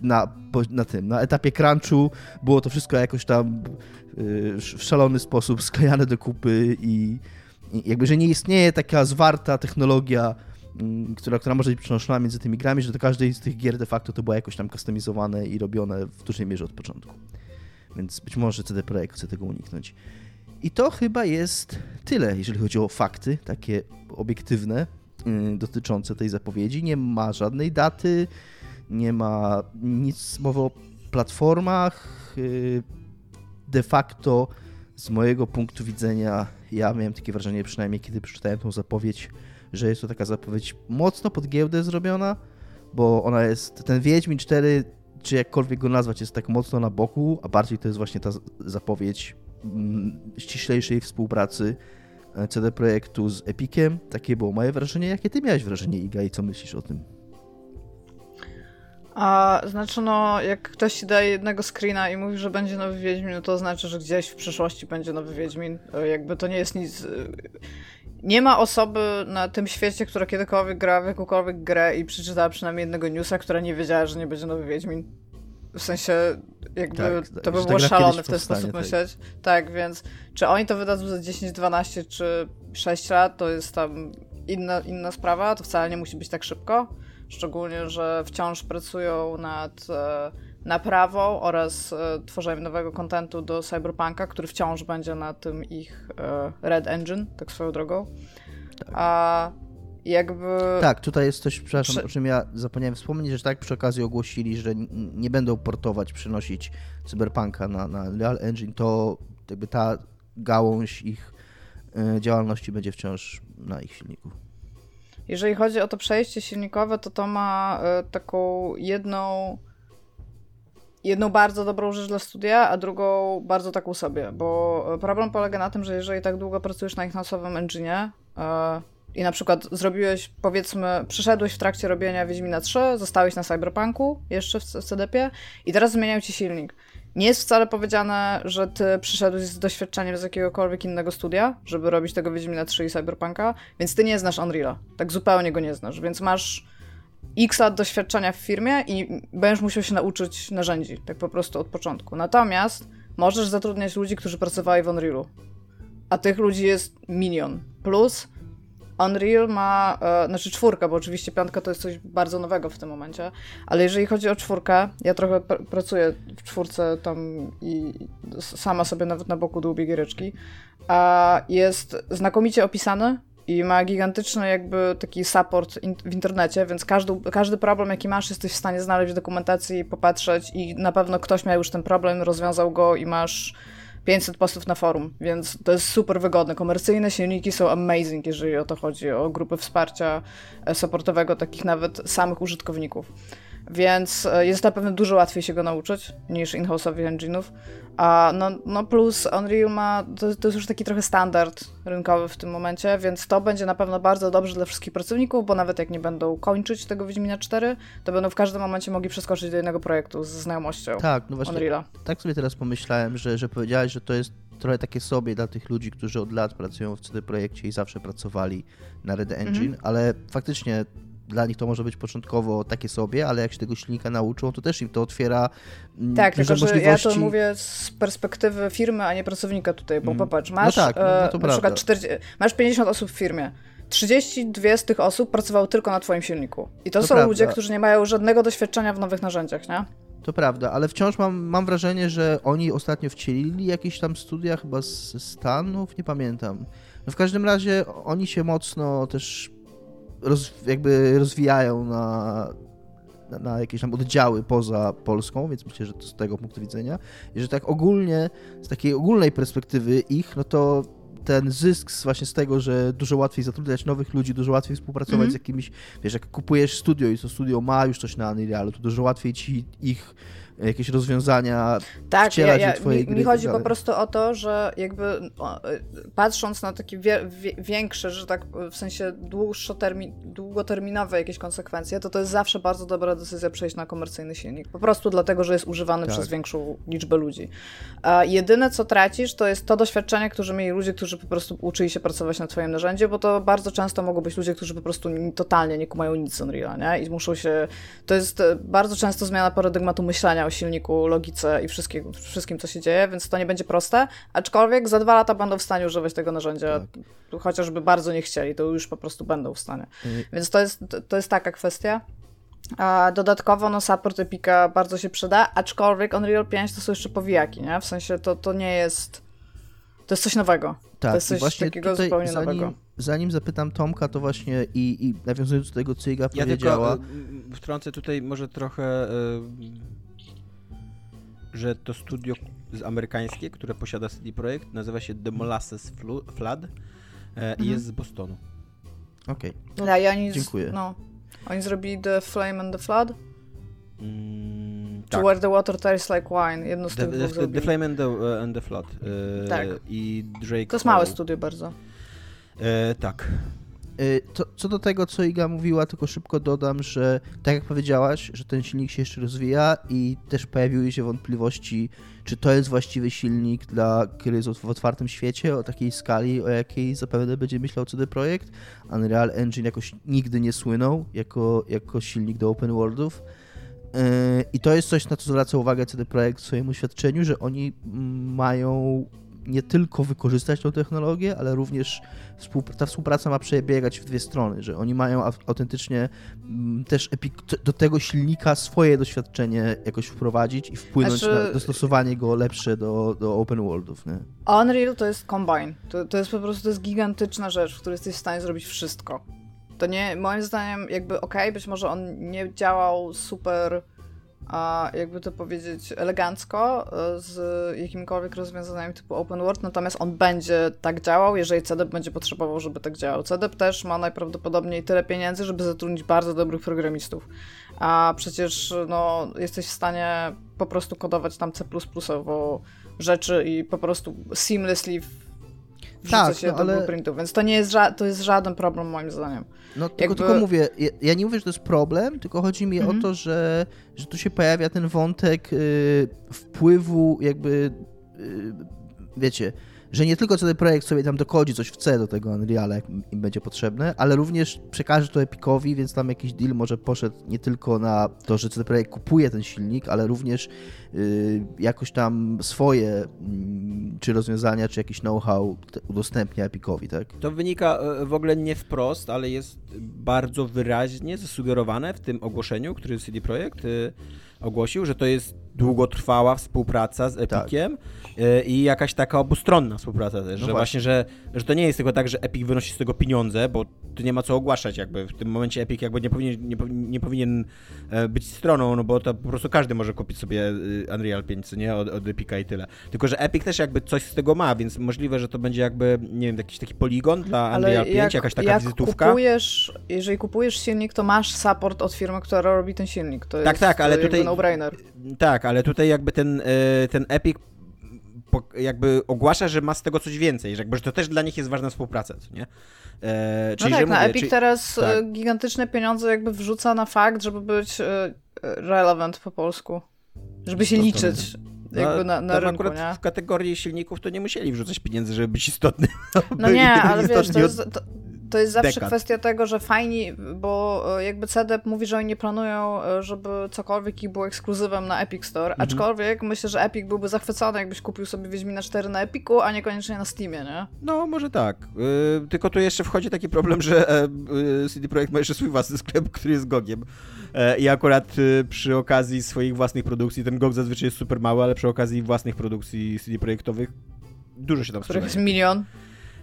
na, na tym, na etapie crunchu było to wszystko jakoś tam e, w szalony sposób sklejane do kupy i, i jakby, że nie istnieje taka zwarta technologia która, która może być przenoszona między tymi grami, że do każdej z tych gier de facto to było jakoś tam kustomizowane i robione w dużej mierze od początku. Więc być może CD Projekt chce tego uniknąć. I to chyba jest tyle, jeżeli chodzi o fakty, takie obiektywne, yy, dotyczące tej zapowiedzi. Nie ma żadnej daty, nie ma nic mowy o platformach. Yy, de facto, z mojego punktu widzenia, ja miałem takie wrażenie, przynajmniej kiedy przeczytałem tą zapowiedź, że jest to taka zapowiedź mocno pod giełdę zrobiona, bo ona jest, ten Wiedźmin 4, czy jakkolwiek go nazwać, jest tak mocno na boku, a bardziej to jest właśnie ta zapowiedź mm, ściślejszej współpracy e, CD Projektu z Epiciem. Takie było moje wrażenie. Jakie ty miałeś wrażenie, Iga, i co myślisz o tym? A znaczy, no, jak ktoś ci daje jednego screena i mówi, że będzie nowy Wiedźmin, no to znaczy, że gdzieś w przyszłości będzie nowy Wiedźmin. E, jakby to nie jest nic. Nie ma osoby na tym świecie, która kiedykolwiek grała w jakąkolwiek grę i przeczytała przynajmniej jednego newsa, która nie wiedziała, że nie będzie nowy Wiedźmin. W sensie, jakby tak, to by było szalone w ten sposób tak. myśleć. Tak, więc czy oni to wydadzą za 10, 12 czy 6 lat, to jest tam inna, inna sprawa. To wcale nie musi być tak szybko. Szczególnie, że wciąż pracują nad e, naprawą oraz e, tworzeniem nowego kontentu do Cyberpunka, który wciąż będzie na tym ich e, Red Engine, tak swoją drogą. Tak. A jakby... Tak, tutaj jest coś, przepraszam, Prze... o czym ja zapomniałem wspomnieć, że tak przy okazji ogłosili, że nie będą portować, przynosić Cyberpunka na, na Real Engine, to jakby ta gałąź ich e, działalności będzie wciąż na ich silniku. Jeżeli chodzi o to przejście silnikowe, to to ma taką jedną jedną bardzo dobrą rzecz dla studia, a drugą bardzo taką sobie, bo problem polega na tym, że jeżeli tak długo pracujesz na ich nosowym engine yy, i na przykład zrobiłeś, powiedzmy, przyszedłeś w trakcie robienia Wiedźmina 3, zostałeś na Cyberpunku jeszcze w, w CDP i teraz zmieniają ci silnik. Nie jest wcale powiedziane, że ty przyszedłeś z doświadczeniem z jakiegokolwiek innego studia, żeby robić tego Wiedźmina 3 i Cyberpunka, więc ty nie znasz Unreal'a. Tak zupełnie go nie znasz, więc masz x lat doświadczenia w firmie i będziesz musiał się nauczyć narzędzi, tak po prostu od początku. Natomiast możesz zatrudniać ludzi, którzy pracowali w Unrealu. A tych ludzi jest milion. Plus Unreal ma, e, znaczy czwórka, bo oczywiście piątka to jest coś bardzo nowego w tym momencie, ale jeżeli chodzi o czwórkę, ja trochę pr pracuję w czwórce tam i sama sobie nawet na boku dłubię giereczki, a jest znakomicie opisany i ma gigantyczny jakby taki support in w internecie, więc każdy, każdy problem, jaki masz, jesteś w stanie znaleźć w dokumentacji, popatrzeć i na pewno ktoś miał już ten problem, rozwiązał go i masz 500 postów na forum, więc to jest super wygodne. Komercyjne silniki są amazing, jeżeli o to chodzi, o grupy wsparcia e, supportowego, takich nawet samych użytkowników. Więc e, jest na pewno dużo łatwiej się go nauczyć niż in-house'owych engine'ów. A no, no plus Unreal ma, to, to jest już taki trochę standard rynkowy w tym momencie, więc to będzie na pewno bardzo dobrze dla wszystkich pracowników, bo nawet jak nie będą kończyć tego Wiedźmina 4, to będą w każdym momencie mogli przeskoczyć do jednego projektu z znajomością Tak, no właśnie, Unreala. tak sobie teraz pomyślałem, że, że powiedziałeś, że to jest trochę takie sobie dla tych ludzi, którzy od lat pracują w CD Projekcie i zawsze pracowali na Red Engine, Mhm. ale faktycznie dla nich to może być początkowo takie sobie, ale jak się tego silnika nauczą, to też im to otwiera mm, Tak, duże tylko że ja możliwości. to mówię z perspektywy firmy, a nie pracownika tutaj, bo Mm. popatrz, No masz tak, no- no e, na przykład 40, masz 50 osób w firmie. 32 z tych osób pracowało tylko na twoim silniku. I to, To są prawda. ludzie, którzy nie mają żadnego doświadczenia w nowych narzędziach, nie? To prawda, ale wciąż mam, mam wrażenie, że oni ostatnio wcielili jakieś tam studia chyba z Stanów, nie pamiętam. No w każdym razie oni się mocno też roz, jakby rozwijają na, na, na jakieś tam oddziały poza Polską, więc myślę, że to z tego punktu widzenia. I że tak ogólnie, z takiej ogólnej perspektywy ich, no to ten zysk właśnie z tego, że dużo łatwiej zatrudniać nowych ludzi, dużo łatwiej współpracować Mhm. z jakimiś, wiesz, jak kupujesz studio i to studio ma już coś na Unrealu, to dużo łatwiej ci ich jakieś rozwiązania Tak, ja, wcielać ja, do twojej mi, gry mi i tak chodzi po prostu o to, że jakby y, patrząc na takie wie, wie, większe, że tak w sensie dłuższotermi, długoterminowe jakieś konsekwencje, to to jest zawsze bardzo dobra decyzja przejść na komercyjny silnik. Po prostu dlatego, że jest używany Tak. przez większą liczbę ludzi. A jedyne, co tracisz, to jest to doświadczenie, które mieli ludzie, którzy po prostu uczyli się pracować na twoim narzędziu, bo to bardzo często mogą być ludzie, którzy po prostu ni- totalnie nie kumają nic z Unreal'a, nie? I muszą się... To jest bardzo często zmiana paradygmatu myślenia o silniku, logice i wszystkim, wszystkim, co się dzieje, więc to nie będzie proste, aczkolwiek za dwa lata będą w stanie używać tego narzędzia, chociażby bardzo nie chcieli, to już po prostu będą w stanie. Y, Więc to jest, to jest taka kwestia. A dodatkowo no support Epica bardzo się przyda, aczkolwiek Unreal 5 to są jeszcze powijaki, nie? W sensie to, to nie jest... To jest coś nowego. Tak, to jest i coś właśnie takiego tutaj zupełnie zanim, nowego. Zanim zapytam Tomka, to właśnie i, i nawiązując do tego, co Iga Ja powiedziała, tylko y, wtrącę tutaj może trochę, y, że to studio z amerykańskie, które posiada CD Projekt, nazywa się The Molasses Flood e, i jest z Bostonu. okej, No, i oni, z- dziękuję. No, oni zrobili The Flame and the Flood, Mm, czy tak. Where the Water Tastes Like Wine, jedno z The, tych the, dwóch the. Flame and the, e, and the Flood. e, Tak. I Drake To jest małe studio bardzo. E, tak. Y, To, co do tego, co Iga mówiła, tylko szybko dodam, że tak jak powiedziałaś, że ten silnik się jeszcze rozwija i też pojawiły się wątpliwości, czy to jest właściwy silnik dla gry w otwartym świecie o takiej skali, o jakiej zapewne będzie myślał CD Projekt. Unreal Engine jakoś nigdy nie słynął jako, jako silnik do open worldów. Yy, I to jest coś, na co zwraca uwagę CD Projekt w swoim oświadczeniu, że oni mm, mają nie tylko wykorzystać tą technologię, ale również ta współpraca ma przebiegać w dwie strony, że oni mają au- autentycznie mm, też do tego silnika swoje doświadczenie jakoś wprowadzić i wpłynąć Znaczy- na dostosowanie go lepsze do, do open worldów. Nie? Unreal to jest combine. To, to jest po prostu to jest gigantyczna rzecz, w której jesteś w stanie zrobić wszystko. To nie, moim zdaniem, jakby okej, być może on nie działał super, a jakby to powiedzieć, elegancko e, z jakimikolwiek rozwiązaniami typu open world, natomiast on będzie tak działał, jeżeli CDEP będzie potrzebował, żeby tak działał. CDEP też ma najprawdopodobniej tyle pieniędzy, żeby zatrudnić bardzo dobrych programistów. A przecież no, jesteś w stanie po prostu kodować tam C++ rzeczy i po prostu seamlessly w- wrzuca Tak, się no, do ale- blueprintu, więc to nie jest, to jest żaden problem moim zdaniem. No tylko, Jakby- tylko mówię, ja, ja nie mówię, że to jest problem, tylko chodzi mi Mhm. o to, że, że tu się pojawia ten wątek y, wpływu jakby, y, wiecie, że nie tylko CD Projekt sobie tam dokodzi coś w C do tego Unreala, jak im będzie potrzebne, ale również przekaże to Epicowi, więc tam jakiś deal może poszedł nie tylko na to, że CD Projekt kupuje ten silnik, ale również y, jakoś tam swoje y, czy rozwiązania, czy jakiś know-how udostępnia Epicowi, tak? To wynika e, w ogóle nie wprost, ale jest bardzo wyraźnie zasugerowane w tym ogłoszeniu, który CD Projekt y, ogłosił, że to jest długotrwała współpraca z Epiciem tak. i jakaś taka obustronna współpraca też, no że właśnie, że, że to nie jest tylko tak, że Epic wynosi z tego pieniądze, bo tu nie ma co ogłaszać jakby. W tym momencie Epic jakby nie powinien, nie, nie powinien e, być stroną, no bo to po prostu każdy może kupić sobie e, Unreal 5, nie? Od, od Epica i tyle. Tylko, że Epic też jakby coś z tego ma, więc możliwe, że to będzie jakby, nie wiem, jakiś taki poligon dla Ale Unreal 5, jak, jakaś taka jak wizytówka. Kupujesz, jeżeli kupujesz silnik, to masz support od firmy, która robi ten silnik. To tak, jest tak, ale tutaj no-brainer. Tak, ale tutaj jakby ten, e, ten Epic jakby ogłasza, że ma z tego coś więcej, że, jakby, że to też dla nich jest ważna współpraca, co nie? E, czyli, no tak, na Epic teraz e, tak. gigantyczne pieniądze jakby wrzuca na fakt, żeby być e, relevant po polsku. Żeby się liczyć. Jakby na, na rynku, akurat nie? w kategorii silników to nie musieli wrzucać pieniędzy, żeby być istotny. No nie, ale wiesz, to jest, to, to jest zawsze dekad. kwestia tego, że fajni, bo e, jakby CDEP mówi, że oni nie planują, e, żeby cokolwiek ich było ekskluzywem na Epic Store, mhm. aczkolwiek myślę, że Epic byłby zachwycony, jakbyś kupił sobie Wiedźmina 4 na Epiku, a niekoniecznie na Steamie, nie? No, może tak. Yy, tylko tu jeszcze wchodzi taki problem, że yy, CD Projekt ma jeszcze swój własny sklep, który jest GOGiem. I akurat przy okazji swoich własnych produkcji, ten GOG zazwyczaj jest super mały, ale przy okazji własnych produkcji CD Projektowych dużo się tam Których jest milion.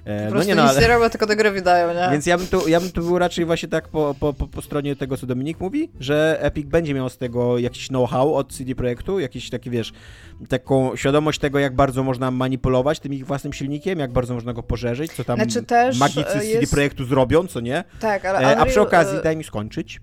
E, po no nie, no, ale... nie robią, tylko do gry wydają, nie? Więc ja bym, tu, ja bym tu był raczej właśnie tak po, po, po, po stronie tego, co Dominik mówi, że Epic będzie miał z tego jakiś know-how od CD Projektu, jakiś taki, wiesz, taką świadomość tego, jak bardzo można manipulować tym ich własnym silnikiem, jak bardzo można go pożerzyć, co tam znaczy magicy z jest... CD Projektu zrobią, co nie? Tak, ale Unreal... A przy okazji, daj mi skończyć,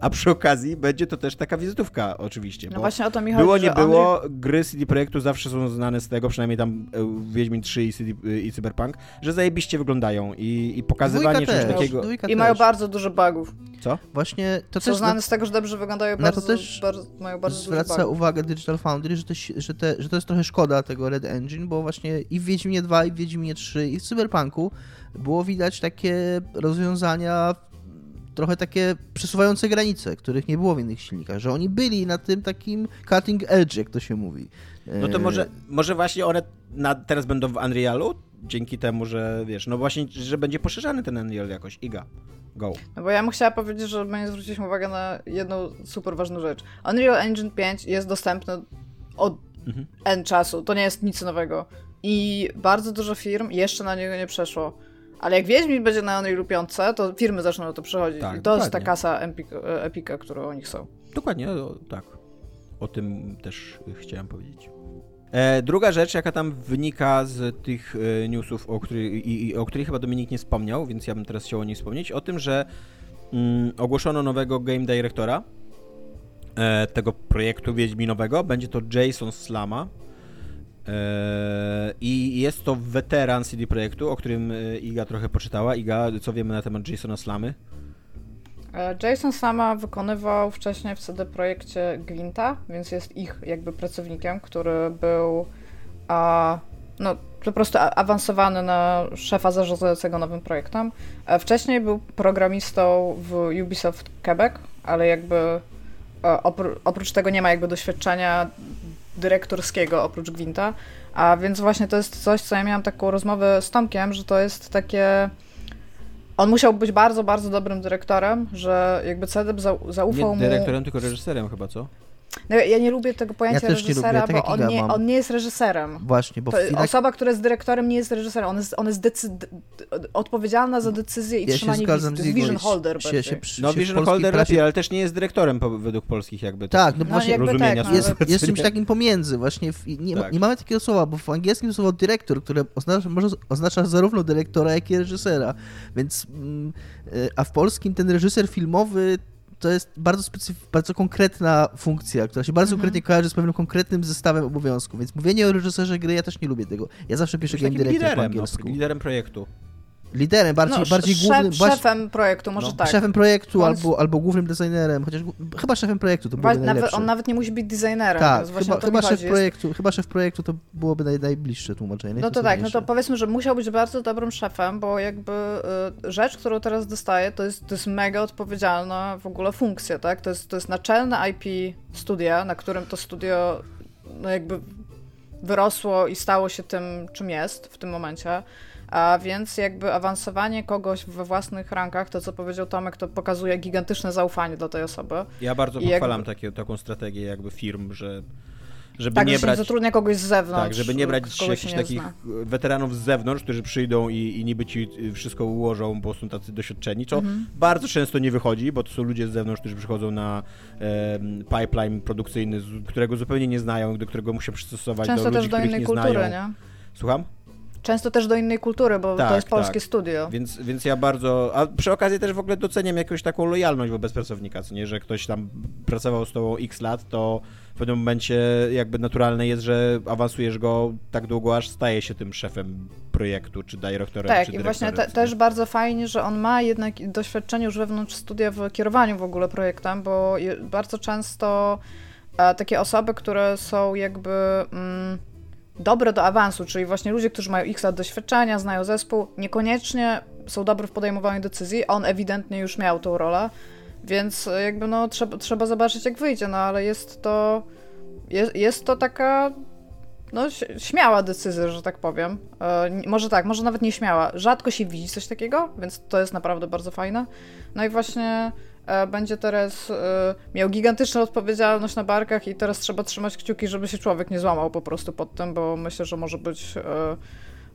a przy okazji będzie to też taka wizytówka oczywiście, No właśnie o to mi chodzi, Było, nie było, Unreal... gry CD Projektu zawsze są znane z tego, przynajmniej tam e, Wiedźmin 3 i, CD, i Cyberpunk, że zajebiście wyglądają i, i pokazywanie czegoś takiego... I też. mają bardzo dużo bugów. Co? Właśnie to Są też... znane z tego, że dobrze wyglądają, bardzo, to też bardzo, mają bardzo zwraca uwagę Digital Foundry, że to, że, te, że to jest trochę szkoda tego Red Engine, bo właśnie i w Wiedźminie 2, i w Wiedźminie 3, i w Cyberpunku było widać takie rozwiązania trochę takie przesuwające granice, których nie było w innych silnikach, że oni byli na tym takim cutting edge, jak to się mówi. No to może, może właśnie one na, teraz będą w Unrealu, dzięki temu, że wiesz, no właśnie, że będzie poszerzany ten Unreal jakoś, IGA. Go. No bo ja bym chciała powiedzieć, że my zwróciliśmy uwagę na jedną super ważną rzecz. Unreal Engine 5 jest dostępny od mhm. N czasu, to nie jest nic nowego. I bardzo dużo firm jeszcze na niego nie przeszło. Ale jak Wiedźmin będzie na Unreal 5, to firmy zaczną na to przechodzić. Tak, I to dokładnie. jest ta kasa Epika, Epika, którą oni chcą. Dokładnie, no, tak. O tym też chciałem powiedzieć. E, druga rzecz, jaka tam wynika z tych e, newsów, o, który, i, i, o których chyba Dominik nie wspomniał, więc ja bym teraz chciał o niej wspomnieć, o tym, że mm, ogłoszono nowego game directora e, tego projektu Wiedźminowego. Będzie to Jason Slama. E, I jest to weteran CD Projektu, o którym e, Iga trochę poczytała. Iga, co wiemy na temat Jasona Slamy? E, Jason sama wykonywał wcześniej w CD Projekcie Gwinta, więc jest ich jakby pracownikiem, który był a, no, po prostu awansowany na szefa zarządzającego nowym projektem. E, wcześniej był programistą w Ubisoft Quebec, ale jakby oprócz tego nie ma jakby doświadczenia dyrektorskiego oprócz Gwinta, a więc właśnie to jest coś, co ja miałam taką rozmowę z Tomkiem, że to jest takie on musiał być bardzo, bardzo dobrym dyrektorem, że jakby CEDEP zaufał nie mu... dyrektorem, tylko reżyserem chyba, co? No, ja nie lubię tego pojęcia ja reżysera, lubię, tak bo on nie, on nie jest reżyserem. Właśnie, bo to, chwilach... Osoba, która jest dyrektorem, nie jest reżyserem. On jest, on jest decy... odpowiedzialna za decyzję i ja trzymanie wizji. To jest vision holder. Się, się, się, no vision holder prawie, ale też nie jest dyrektorem po, według polskich jakby. Tak, no, no właśnie rozumienia. Tak, no, jest, jest czymś takim pomiędzy. Właśnie w, nie, tak. nie mamy takiego słowa, bo w angielskim słowo dyrektor, które oznacza, może oznacza zarówno dyrektora, jak i reżysera. Więc, mm, e, a w polskim ten reżyser filmowy to jest bardzo, specyf- bardzo konkretna funkcja, która się bardzo mhm. konkretnie kojarzy z pewnym konkretnym zestawem obowiązków, więc mówienie o reżyserze gry ja też nie lubię tego. Ja zawsze piszę game director po no, angielsku. No, liderem projektu. Liderem, bardziej, no, bardziej szef, głównym... Szefem projektu, może No. tak. Szefem projektu On- albo, albo głównym designerem, chociaż chyba szefem projektu to byłoby nawet, najlepsze. on nawet nie musi być designerem, tak, chyba, chyba, szef. Jest- projektu, chyba szef projektu to byłoby naj, najbliższe tłumaczenie. No to tak, no to powiedzmy, że musiał być bardzo dobrym szefem, bo jakby y, rzecz, którą teraz dostaje, to jest, to jest mega odpowiedzialna w ogóle funkcja, tak? To jest, to jest naczelne IP studia, na którym to studio no jakby wyrosło i stało się tym, czym jest w tym momencie. A więc jakby awansowanie kogoś we własnych rankach, to co powiedział Tomek, to pokazuje gigantyczne zaufanie do tej osoby. Ja bardzo I jakby- pochwalam takie, taką strategię jakby firm, że żeby Tak, nie brać... zatrudnia kogoś z zewnątrz. Tak, żeby nie brać jakichś nie takich zna. weteranów z zewnątrz, którzy przyjdą i, i niby ci y, wszystko ułożą, bo są tacy doświadczeni, co Mhm. bardzo często nie wychodzi, bo to są ludzie z zewnątrz, którzy przychodzą na em, pipeline produkcyjny, którego zupełnie nie znają, do którego muszą przystosować Często do ludzi, też do innej nie kultury, znają. nie? Słucham? Często też do innej kultury, bo Tak, to jest polskie tak. studio. Więc, więc ja bardzo, a przy okazji też w ogóle doceniam jakąś taką lojalność wobec pracownika, co nie, że ktoś tam pracował z tobą x lat, to w pewnym momencie jakby naturalne jest, że awansujesz go tak długo, aż staje się tym szefem projektu, czy dyrektorem, Tak, czy i właśnie te, też bardzo fajnie, że on ma jednak doświadczenie już wewnątrz studia w kierowaniu w ogóle projektem, bo bardzo często e, takie osoby, które są jakby mm, dobre do awansu, czyli właśnie ludzie, którzy mają x lat doświadczenia, znają zespół, niekoniecznie są dobrzy w podejmowaniu decyzji. On ewidentnie już miał tą rolę, więc e, jakby no trzeba, trzeba zobaczyć jak wyjdzie, no ale jest to jest, jest to taka no, śmiała decyzja, że tak powiem. E, może tak, może nawet nie śmiała. Rzadko się widzi coś takiego, więc to jest naprawdę bardzo fajne. No i właśnie będzie teraz e, miał gigantyczną odpowiedzialność na barkach i teraz trzeba trzymać kciuki, żeby się człowiek nie złamał po prostu pod tym, bo myślę, że może być e,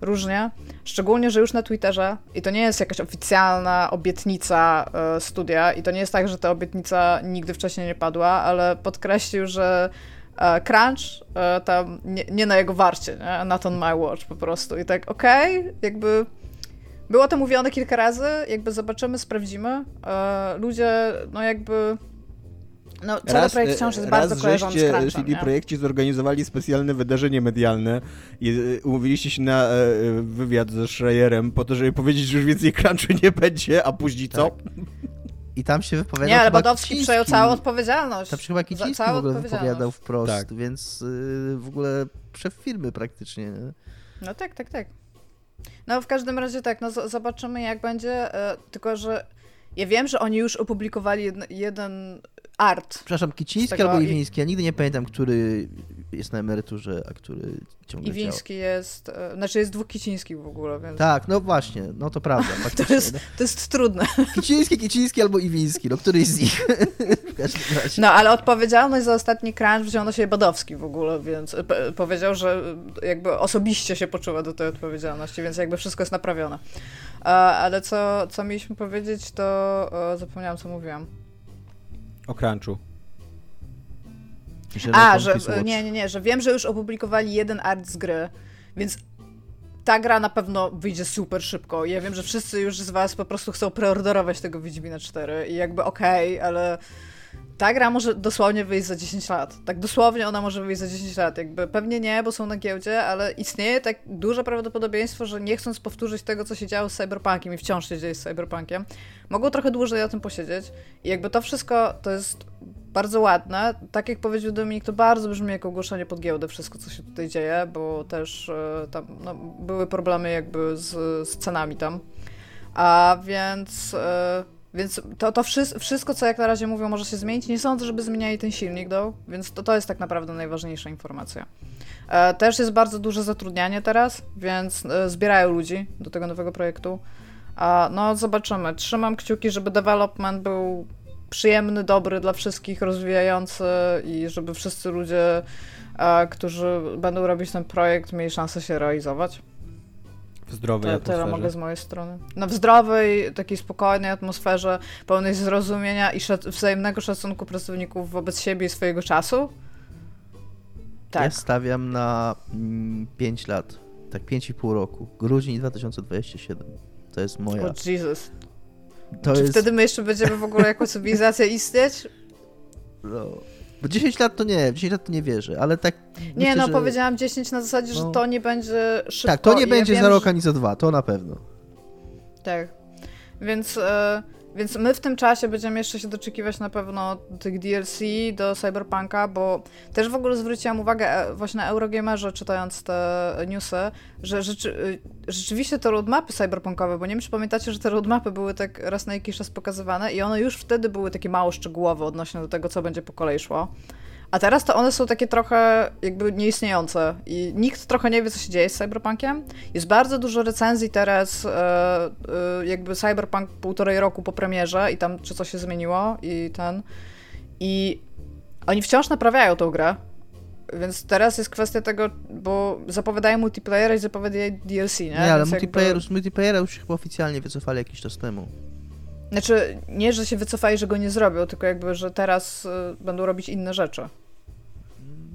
różnie. Szczególnie, że już na Twitterze i to nie jest jakaś oficjalna obietnica e, studia i to nie jest tak, że ta obietnica nigdy wcześniej nie padła, ale podkreślił, że e, Crunch e, tam nie, nie na jego warcie, nie? not on my watch po prostu. I tak, okej, jakby było to mówione kilka razy, jakby zobaczymy, sprawdzimy. E, ludzie, no jakby no, cały projekt wciąż jest raz bardzo kojarzony z żeście Crunchem, CD nie? Projekcie zorganizowali specjalne wydarzenie medialne i e, umówiliście się na e, e, wywiad ze Schreierem po to, żeby powiedzieć, że już więcej crunchu nie będzie, a później co? Tak. I tam się wypowiadał Nie, ale Badowski Kiciński. przejął całą odpowiedzialność. Tam się chyba Za- Kiciński w całą ogóle wypowiadał wprost, Tak. więc y, w ogóle szef firmy praktycznie. nie? No tak, tak, tak. No w każdym razie tak, no zobaczymy jak będzie, e, tylko że ja wiem, że oni już opublikowali jeden, jeden art. Przepraszam, Kiciński albo Iwiński, ja nigdy nie pamiętam, który jest na emeryturze, a który ciągle działa. Iwiński jest, e, znaczy jest dwóch Kicińskich w ogóle, więc Tak, no właśnie, no to prawda, to, jest, to jest trudne. Kiciński, Kiciński albo Iwiński, no któryś z nich. w każdym razie. No ale odpowiedzialność za ostatni crunch wziął na siebie Badowski w ogóle, więc e, powiedział, że e, jakby osobiście się poczuwa do tej odpowiedzialności, więc jakby wszystko jest naprawione. Ale co, co mieliśmy powiedzieć, to zapomniałam co mówiłam. O crunchu. Że A, że nie, nie, nie, że wiem, że już opublikowali jeden art z gry, więc ta gra na pewno wyjdzie super szybko. Ja wiem, że wszyscy już z was po prostu chcą preorderować tego Wiedźmina 4 i jakby okej, ale ta gra może dosłownie wyjść za 10 lat. Tak dosłownie ona może wyjść za 10 lat. Jakby pewnie nie, bo są na giełdzie, ale istnieje tak duże prawdopodobieństwo, że nie chcąc powtórzyć tego, co się działo z Cyberpunkiem i wciąż się dzieje z Cyberpunkiem, mogą trochę dłużej na tym posiedzieć. I jakby to wszystko to jest bardzo ładne. Tak jak powiedział Dominik, to bardzo brzmi jak ogłoszenie pod giełdę wszystko, co się tutaj dzieje, bo też e, tam no, były problemy jakby z, z cenami tam. A więc, e, więc to, to wszy- wszystko, co jak na razie mówią, może się zmienić. Nie sądzę, żeby zmieniali ten silnik, do, więc to, to jest tak naprawdę najważniejsza informacja. E, Też jest bardzo duże zatrudnianie teraz, więc e, zbierają ludzi do tego nowego projektu. A no, zobaczymy. Trzymam kciuki, żeby development był przyjemny, dobry dla wszystkich, rozwijający i żeby wszyscy ludzie, e, którzy będą robić ten projekt, mieli szansę się realizować. W zdrowej To, tyle mogę atmosferze. z mojej strony. No w zdrowej, takiej spokojnej atmosferze, pełnej zrozumienia i szac- wzajemnego szacunku pracowników wobec siebie i swojego czasu. Tak. Ja stawiam na mm, 5 lat, tak 5,5 roku. Grudzień 2027. To jest moja. O Jesus. To Czy jest. wtedy my jeszcze będziemy w ogóle jako cywilizacja istnieć? No, bo 10 lat to nie, w 10 lat to nie wierzę, ale tak. Nie, myślę, no że... powiedziałam 10 na zasadzie, że No. to nie będzie szybko. Tak, to nie będzie ja za wiem, rok że- ani za dwa, to na pewno. Tak. Więc, e, więc my w tym czasie będziemy jeszcze się doczekiwać na pewno tych DLC do Cyberpunka, bo też w ogóle zwróciłam uwagę e, właśnie na Eurogamerze, czytając te newsy, że rzeczy, e, rzeczywiście te roadmapy cyberpunkowe, bo nie wiem, czy pamiętacie, że te roadmapy były tak raz na jakiś czas pokazywane i one już wtedy były takie mało szczegółowe odnośnie do tego, co będzie po kolei szło. A teraz to one są takie trochę jakby nieistniejące i nikt trochę nie wie, co się dzieje z Cyberpunkiem. Jest bardzo dużo recenzji teraz, e, e, jakby Cyberpunk półtorej roku po premierze i tam czy coś się zmieniło i ten. I oni wciąż naprawiają tą grę. Więc teraz jest kwestia tego, bo zapowiadają multiplayera i zapowiadają DLC, nie? Nie, ale multiplayer, jakby... multiplayera już chyba oficjalnie wycofali jakiś czas temu. Znaczy, nie, że się wycofali, że go nie zrobią, tylko jakby, że teraz y, będą robić inne rzeczy.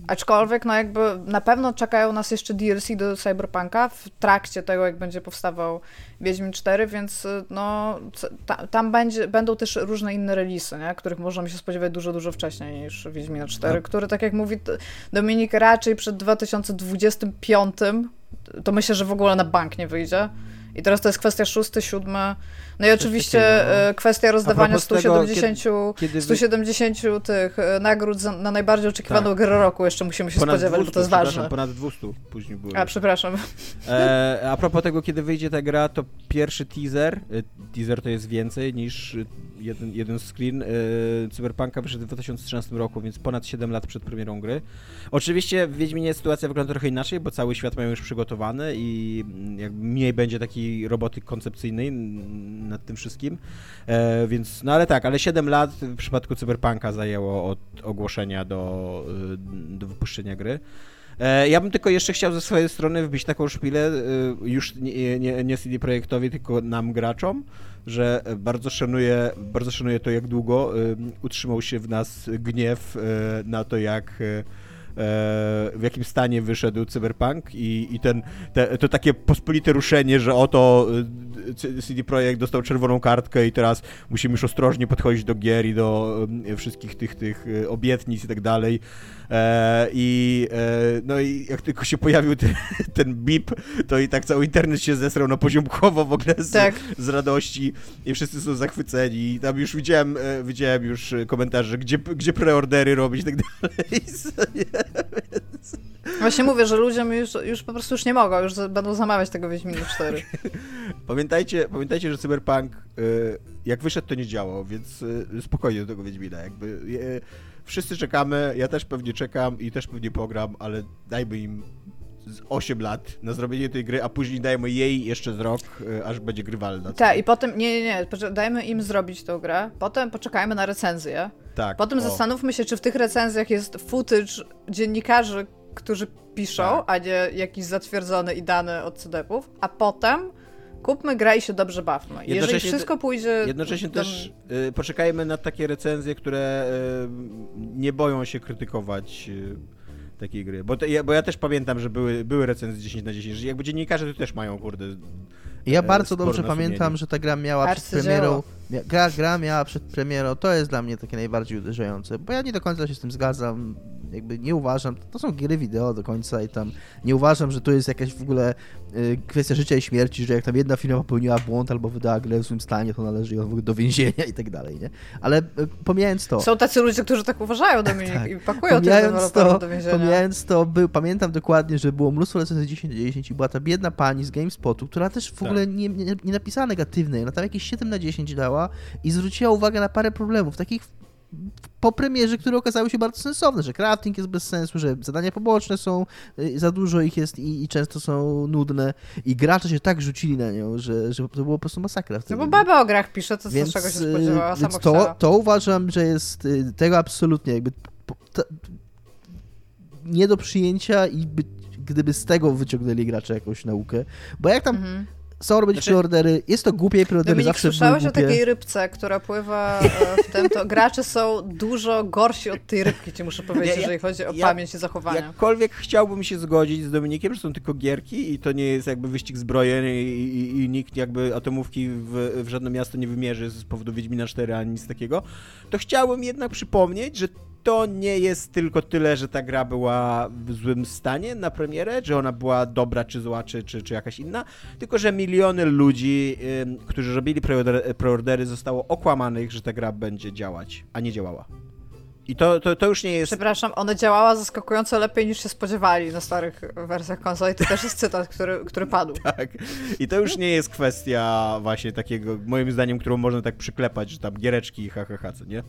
Aczkolwiek, no jakby na pewno czekają nas jeszcze DLC do Cyberpunka w trakcie tego, jak będzie powstawał Wiedźmin 4, więc y, no ta, tam będzie, będą też różne inne releasy, nie? których możemy się spodziewać dużo, dużo wcześniej niż Wiedźmin 4, Tak. który, tak jak mówi Dominik, raczej przed 2025 to myślę, że w ogóle na bank nie wyjdzie. I teraz to jest kwestia szósty, siódmy. No i oczywiście no. e, kwestia rozdawania propos tego, 170, kiedy wy- 170 tych e, nagród za, na najbardziej oczekiwaną Tak. grę roku jeszcze musimy się Ponad spodziewać, 200, bo to jest ważne. ponad 200 później było. A, przepraszam. E, a propos tego, kiedy wyjdzie ta gra, to pierwszy teaser, e, teaser to jest więcej niż jeden, jeden screen, e, Cyberpunka wyszedł w 2013 roku, więc ponad 7 lat przed premierą gry. Oczywiście w Wiedźminie sytuacja wygląda trochę inaczej, bo cały świat mają już przygotowany i mm, jakby mniej będzie takiej roboty koncepcyjnej nad tym wszystkim, e, więc, no ale tak, ale 7 lat w przypadku Cyberpunka zajęło od ogłoszenia do, e, do wypuszczenia gry. E, Ja bym tylko jeszcze chciał ze swojej strony wbić taką szpilę, e, już nie, nie, nie CD Projektowi, tylko nam graczom, że bardzo szanuję, bardzo szanuję to, jak długo utrzymał się w nas gniew na to, jak w jakim stanie wyszedł Cyberpunk i, i ten, te, to takie pospolite ruszenie, że oto e, CD Projekt dostał czerwoną kartkę i teraz musimy już ostrożnie podchodzić do gier i do e, wszystkich tych, tych e, obietnic i tak dalej. E, I e, no i jak tylko się pojawił ten, ten bip, to i tak cały internet się zesrał na poziomkowo w ogóle z, Tak. z radości i wszyscy są zachwyceni. I tam już widziałem, e, widziałem już komentarze, gdzie, gdzie preordery robić i tak dalej. Właśnie mówię, że ludziom już, już po prostu już nie mogą, już będą zamawiać tego Wiedźmina 4. Pamiętajcie, pamiętajcie, że Cyberpunk jak wyszedł to nie działał, więc spokojnie do tego Wiedźmina. Jakby, wszyscy czekamy, ja też pewnie czekam i też pewnie pogram, ale dajmy im z 8 lat na zrobienie tej gry, a później dajmy jej jeszcze z rok, e, aż będzie grywalna. Tak, i potem, nie, nie, nie, dajmy im zrobić tą grę, potem poczekajmy na recenzję, tak, potem o. zastanówmy się, czy w tych recenzjach jest footage dziennikarzy, którzy piszą, Tak. a nie jakiś zatwierdzony i dany od CDP-ów, a potem kupmy grę i się dobrze bawmy. Jeżeli Jednocześnie- wszystko pójdzie... Jednocześnie tam- też y, poczekajmy na takie recenzje, które y, nie boją się krytykować y, takiej gry. Bo, to, ja, bo ja też pamiętam, że były, były recenzje 10 na 10, że jakby dziennikarze to też mają, kurde... Ja e, bardzo dobrze pamiętam, że ta gra miała przed Arcydzieło. premierą. Gra, gra miała przed premierą, to jest dla mnie takie najbardziej uderzające, bo ja nie do końca się z tym zgadzam. Jakby nie uważam, to są gry wideo do końca i tam nie uważam, że to jest jakaś w ogóle y, kwestia życia i śmierci, że jak tam jedna firma popełniła błąd albo wydała grę w złym stanie, to należy ją w ogóle do więzienia i tak dalej, nie? Ale y, pomijając to. Są tacy ludzie, którzy tak uważają, Dominik, Tak. i pakują tych Pomijając deweloperów to, do więzienia. pomijając to był, pamiętam dokładnie, że było mnóstwo recenzji 10 na 10 i była ta biedna pani z GameSpotu, która też w Tak. ogóle nie, nie, nie napisała negatywnej, ona tam jakieś 7 na 10 dała i zwróciła uwagę na parę problemów, takich po premierze, które okazały się bardzo sensowne, że crafting jest bez sensu, że zadania poboczne są, y, za dużo ich jest i, i często są nudne i gracze się tak rzucili na nią, że, że to było po prostu masakra No wtedy. bo baba o grach pisze, to Więc, z czego się y, spodziewała, więc sama to, chciała. to uważam, że jest y, tego absolutnie jakby ta, nie do przyjęcia i by, gdyby z tego wyciągnęli gracze jakąś naukę. Bo jak tam Mhm. Są robić Znaczy- preordery, jest to głupie i preordery Dominik, zawsze były słyszałeś o takiej rybce, która pływa e, w tym, to gracze są dużo gorsi od tej rybki, ci muszę powiedzieć, Ja- ja- jeżeli chodzi o ja- pamięć i zachowanie. Jakkolwiek chciałbym się zgodzić z Dominikiem, że są tylko gierki i to nie jest jakby wyścig zbrojeń i, i, i nikt jakby atomówki w, w żadne miasto nie wymierzy z powodu Wiedźmina 4 ani nic takiego, to chciałbym jednak przypomnieć, że to nie jest tylko tyle, że ta gra była w złym stanie na premierę, że ona była dobra, czy zła, czy, czy, czy jakaś inna, tylko że miliony ludzi, ym, którzy robili preordery, preordery, zostało okłamanych, że ta gra będzie działać, a nie działała. I to, to, to już nie jest. Przepraszam, ona działała zaskakująco lepiej niż się spodziewali na starych wersjach konsoli. To też jest cytat, który, który padł. Tak. I to już nie jest kwestia właśnie takiego, moim zdaniem, którą można tak przyklepać, że tam giereczki i ha, co nie?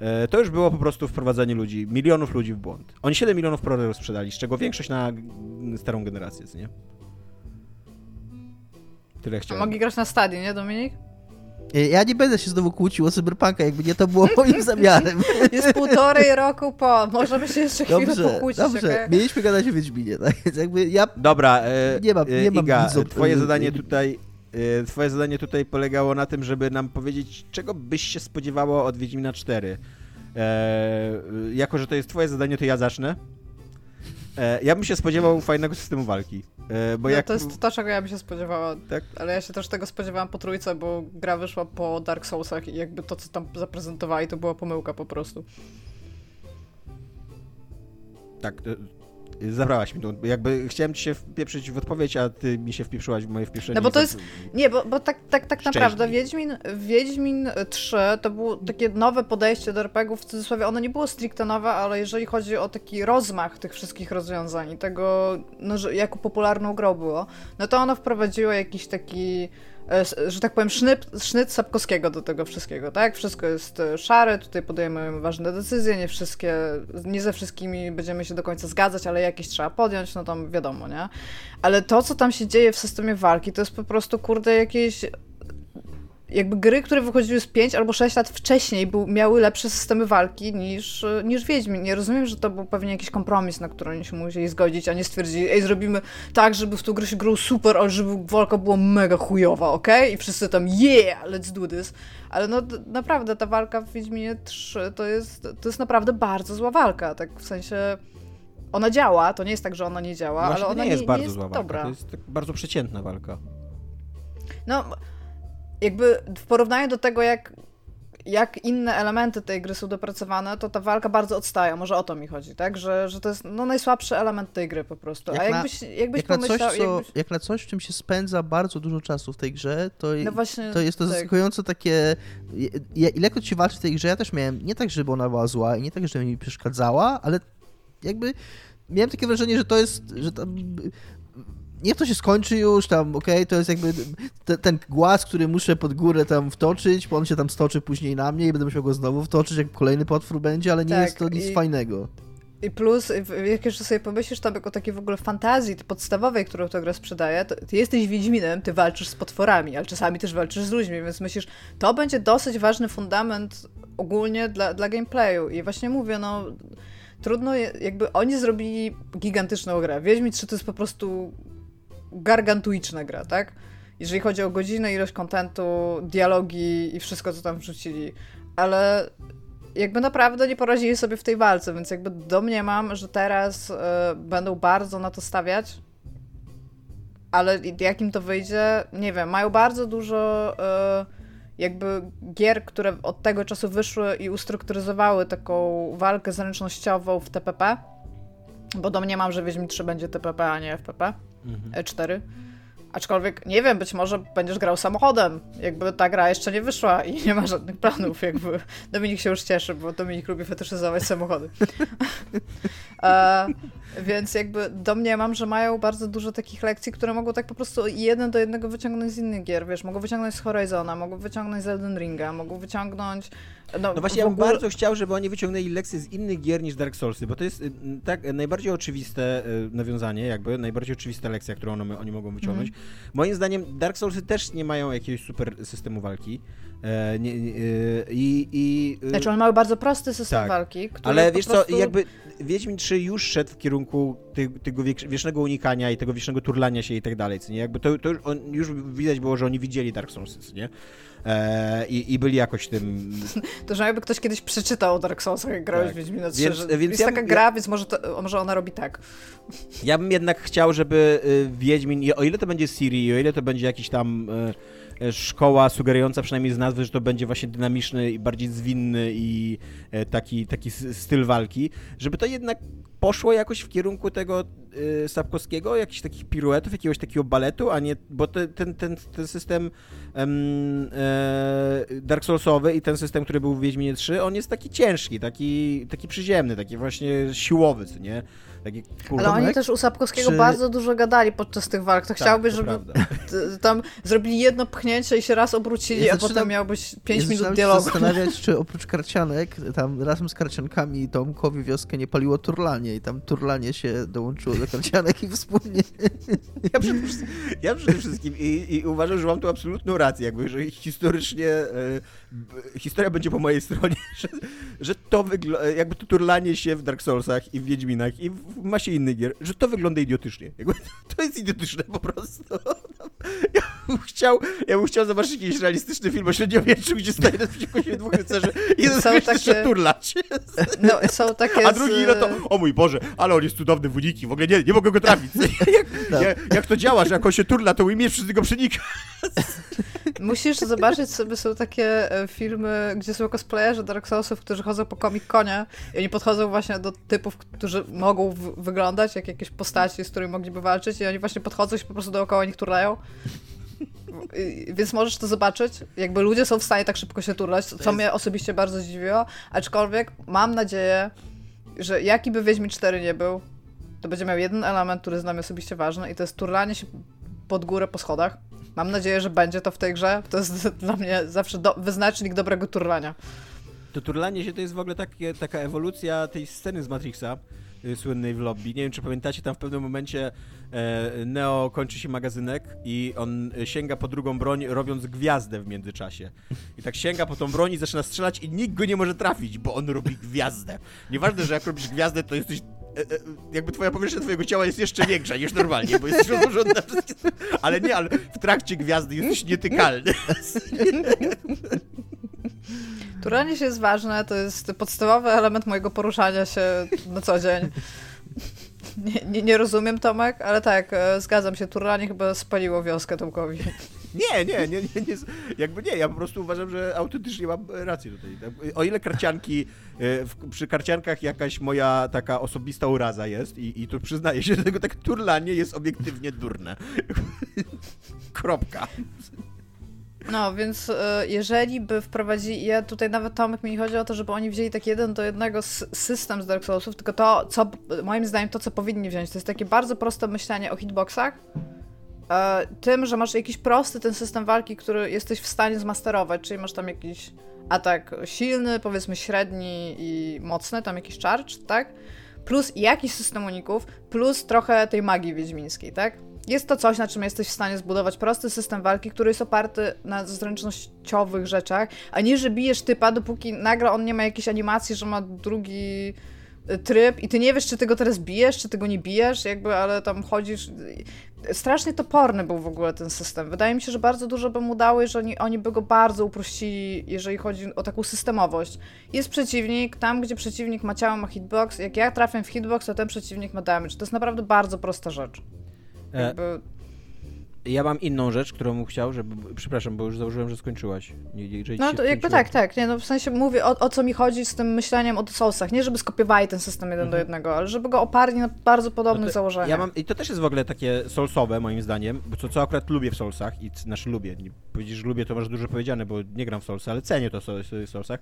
E, to już było po prostu wprowadzanie ludzi, milionów ludzi w błąd. Oni 7 milionów produktów sprzedali, z czego większość na starą generację, nie? Tyle chciałem. A mogli grać na stadii, nie Dominik? Ja nie będę się znowu kłucił o Cyberpunka, jakby nie to było moim zamiarem. Jest półtorej roku po, możemy się jeszcze chwilę dobrze, pokłócić. Dobrze, okay? mieliśmy gadać o Wiedźminie, tak? Więc jakby ja... Dobra, e, nie mam, nie mam Iga, twoje zadanie tutaj e, twoje zadanie tutaj polegało na tym, żeby nam powiedzieć, czego byś się spodziewało od Wiedźmina 4. E, jako, że to jest twoje zadanie, to ja zacznę. E, ja bym się spodziewał fajnego systemu walki. E, bo no, jak... To jest to, czego ja bym się spodziewała. Tak? Ale ja się też tego spodziewałam po trójce, bo gra wyszła po Dark Soulsach i jakby to, co tam zaprezentowali, to była pomyłka po prostu. Tak, Zabrałaś mi to. Jakby chciałem ci się wpieprzyć w odpowiedź, a ty mi się wpieprzyłaś w moje wpieprzenie. No bo to jest. Nie, bo, bo tak, tak, tak naprawdę Wiedźmin, Wiedźmin 3 to było takie nowe podejście do RPGów w cudzysłowie. Ono nie było stricte nowe, ale jeżeli chodzi o taki rozmach tych wszystkich rozwiązań i tego, no, że jako popularną grą było, no to ono wprowadziło jakiś taki że tak powiem, sznyt, sznyt Sapkowskiego do tego wszystkiego, tak? Wszystko jest e, szare, tutaj podejmujemy ważne decyzje, nie wszystkie, nie ze wszystkimi będziemy się do końca zgadzać, ale jakieś trzeba podjąć, no tam wiadomo, nie? Ale to, co tam się dzieje w systemie walki, to jest po prostu, kurde, jakieś jakby gry, które wychodziły z 5 albo 6 lat wcześniej, był, miały lepsze systemy walki niż, niż Wiedźmin. Nie rozumiem, że to był pewnie jakiś kompromis, na który oni się musieli zgodzić, a nie stwierdzili, ej, zrobimy tak, żeby w tą grę się grał super, ale żeby walka była mega chujowa, ok? I wszyscy tam, yeah, let's do this. Ale no naprawdę, ta walka w Wiedźminie 3 to jest, to jest naprawdę bardzo zła walka, tak w sensie... Ona działa, to nie jest tak, że ona nie działa, no ale ona nie jest nie, bardzo nie jest zła walka. dobra. To jest tak bardzo przeciętna walka. No, jakby w porównaniu do tego, jak, jak inne elementy tej gry są dopracowane, to ta walka bardzo odstaje. Może o to mi chodzi, tak? Że, że to jest no, najsłabszy element tej gry po prostu. Jak A jakbyś, jakbyś jak pomyślał... Na coś, co, jakbyś... Jak na coś, w czym się spędza bardzo dużo czasu w tej grze, to, no właśnie, to jest to tak. zaskakująco takie... Ilekroć się walczy w tej grze, ja też miałem, nie tak, żeby ona była zła i nie tak, żeby mi przeszkadzała, ale jakby miałem takie wrażenie, że to jest, że tam niech to się skończy już, tam, okej, okay, to jest jakby te, ten głaz, który muszę pod górę tam wtoczyć, bo on się tam stoczy później na mnie i będę musiał go znowu wtoczyć, jak kolejny potwór będzie, ale nie tak, jest to nic i... fajnego. I plus, jak jeszcze sobie pomyślisz tam o takiej w ogóle fantazji podstawowej, którą ta gra sprzedaje, to ty jesteś Wiedźminem, ty walczysz z potworami, ale czasami też walczysz z ludźmi, więc myślisz, to będzie dosyć ważny fundament ogólnie dla, dla gameplayu. I właśnie mówię, no trudno, jakby oni zrobili gigantyczną grę. Wiedźmin 3 to jest po prostu gargantuiczna gra, tak? Jeżeli chodzi o godzinę, ilość kontentu, dialogi i wszystko, co tam wrzucili. Ale jakby naprawdę nie poradzili sobie w tej walce, więc jakby domniemam, że teraz y, będą bardzo na to stawiać. Ale jak im to wyjdzie, nie wiem, mają bardzo dużo y, jakby gier, które od tego czasu wyszły i ustrukturyzowały taką walkę zręcznościową w TPP. Bo domniemam, że Wiedźmin 3 będzie TPP, a nie FPP mhm. E4. Aczkolwiek nie wiem, być może będziesz grał samochodem. Jakby ta gra jeszcze nie wyszła i nie ma żadnych planów. Jakby Dominik się już cieszy, bo Dominik lubi fetyszyzować samochody. e, więc jakby domniemam, że mają bardzo dużo takich lekcji, które mogą tak po prostu jeden do jednego wyciągnąć z innych gier. Wiesz, mogą wyciągnąć z Horizona, mogą wyciągnąć z Elden Ringa, mogą wyciągnąć no, no właśnie, ja bym ogóle... bardzo chciał, żeby oni wyciągnęli lekcje z innych gier niż Dark Soulsy, bo to jest y, tak najbardziej oczywiste y, nawiązanie, jakby najbardziej oczywista lekcja, którą oni, oni mogą wyciągnąć. Mm. Moim zdaniem Dark Soulsy też nie mają jakiegoś super systemu walki. E, nie, nie, y, i, i, znaczy, one mają bardzo prosty system tak, walki, Ale wiesz prostu... co, jakby Wiedźmin 3 już szedł w kierunku ty, tego wiecznego unikania i tego wiecznego turlania się i tak dalej, co nie? Jakby to, to już, on, już widać było, że oni widzieli Dark Soulsy, nie? E, i, I byli jakoś tym... To, że jakby ktoś kiedyś przeczytał o Dark Soulsach, jak grałeś tak. w Wiedźmina 3, więc, więc jest ja, taka gra, ja, więc może, to, może ona robi tak. Ja bym jednak chciał, żeby y, Wiedźmin, o ile to będzie Siri, o ile to będzie jakiś tam y, szkoła sugerująca przynajmniej z nazwy, że to będzie właśnie dynamiczny i bardziej zwinny i taki, taki styl walki, żeby to jednak poszło jakoś w kierunku tego y, Sapkowskiego, jakichś takich piruetów, jakiegoś takiego baletu, a nie, bo te, ten, ten, ten system um, e, Dark Soulsowy i ten system, który był w Wiedźminie 3, on jest taki ciężki, taki, taki przyziemny, taki właśnie siłowy, nie? Takie, Ale oni też u Sapkowskiego Czy... bardzo dużo gadali podczas tych walk. To tak, chciałbyś, żeby tam zrobili jedno pchnięcie i się raz obrócili, ja a potem miał być 5 minut dialogu. się zastanawiać, czy oprócz karcianek, tam razem z karciankami Tomkowi wioskę nie paliło turlanie i tam turlanie się dołączyło do karcianek i wspólnie... Ja przede wszystkim, ja przede wszystkim i, i, uważam, że mam tu absolutną rację, jakby, że historycznie e, historia będzie po mojej stronie, że, że to wygląda, jakby to turlanie się w Dark Soulsach i w Wiedźminach i w masie innych gier, że to wygląda idiotycznie. Jakby, to jest idiotyczne po prostu. Ja bym chciał, ja bym chciał zobaczyć jakiś realistyczny film o średniowieczu, gdzie staje naprzeciwko siebie dwóch rycerzy i jeden są takie... turlać. No, są takie A drugi no to, o mój Boże, ale on jest cudowny w uniki, w ogóle nie, nie mogę go trafić. Jak, no. jak, jak to działa, że jak on się turla, to imię wszyscy go przenika. Musisz zobaczyć sobie, są takie e, filmy, gdzie są cosplayerzy Dark Soulsów, którzy chodzą po Comic-Conie i oni podchodzą właśnie do typów, którzy mogą wyglądać jak jakieś postaci, z którymi mogliby walczyć i oni właśnie podchodzą i się po prostu dookoła nich turlają. Więc możesz to zobaczyć. Jakby ludzie są w stanie tak szybko się turlać, co jest... mnie osobiście bardzo zdziwiło. Aczkolwiek mam nadzieję, że jaki by Wiedźmin 4 nie był, to będzie miał jeden element, który jest dla mnie osobiście ważny i to jest turlanie się pod górę po schodach. Mam nadzieję, że będzie to w tej grze. To jest dla mnie zawsze do, wyznacznik dobrego turlania. To turlanie się to jest w ogóle takie, taka ewolucja tej sceny z Matrixa słynnej w lobby. Nie wiem, czy pamiętacie, tam w pewnym momencie e, Neo kończy się magazynek i on sięga po drugą broń, robiąc gwiazdę w międzyczasie. I tak sięga po tą broń i zaczyna strzelać i nikt go nie może trafić, bo on robi gwiazdę. Nieważne, że jak robisz gwiazdę, to jesteś E, e, jakby twoja powierzchnia twojego ciała jest jeszcze większa niż normalnie, bo jesteś rozłożony na wszystkie... Ale nie, ale w trakcie gwiazdy jesteś nietykalny. Się jest ważne, to jest podstawowy element mojego poruszania się na co dzień. Nie, nie, nie rozumiem Tomek, ale tak, e, zgadzam się, turlanie chyba spaliło wioskę Tomkowi. Nie, nie, nie, nie, nie, jakby nie, ja po prostu uważam, że autentycznie mam rację tutaj. O ile karcianki, e, przy karciankach jakaś moja taka osobista uraza jest i, i tu przyznaję się do tego, tak turlanie jest obiektywnie durne. Kropka. No, więc e, jeżeli by wprowadzili, ja tutaj nawet Tomek mi chodzi o to, żeby oni wzięli tak jeden do jednego system z Dark Soulsów, tylko to, co moim zdaniem to, co powinni wziąć, to jest takie bardzo proste myślenie o hitboxach, e, tym, że masz jakiś prosty ten system walki, który jesteś w stanie zmasterować, czyli masz tam jakiś atak silny, powiedzmy średni i mocny, tam jakiś charge, tak? Plus jakiś system uników, plus trochę tej magii wiedźmińskiej, tak? Jest to coś, na czym jesteś w stanie zbudować prosty system walki, który jest oparty na zręcznościowych rzeczach, a nie, że bijesz typa, dopóki nagle on nie ma jakiejś animacji, że ma drugi y, tryb i ty nie wiesz, czy ty go teraz bijesz, czy ty go nie bijesz, jakby, ale tam chodzisz... Strasznie toporny był w ogóle ten system. Wydaje mi się, że bardzo dużo by mu dały, że oni, oni by go bardzo uprościli, jeżeli chodzi o taką systemowość. Jest przeciwnik, tam gdzie przeciwnik ma ciało, ma hitbox, jak ja trafię w hitbox, to ten przeciwnik ma damage. To jest naprawdę bardzo prosta rzecz. E, Jakby... Ja mam inną rzecz, którą chciał, żeby. Przepraszam, bo już założyłem, że skończyłaś. No to jakby tak, tak. Nie, no w sensie mówię o, o co mi chodzi z tym myśleniem o Soulsach. Nie, żeby skopiowali ten system jeden mhm. do jednego, ale żeby go oparli na bardzo podobnych no założeniach. Ja mam, I to też jest w ogóle takie Soulsowe, moim zdaniem, bo co, co akurat lubię w Soulsach i znaczy lubię. Nie powiedzieć, że lubię, to masz dużo powiedziane, bo nie gram w Soulsy, ale cenię to w Soulsach.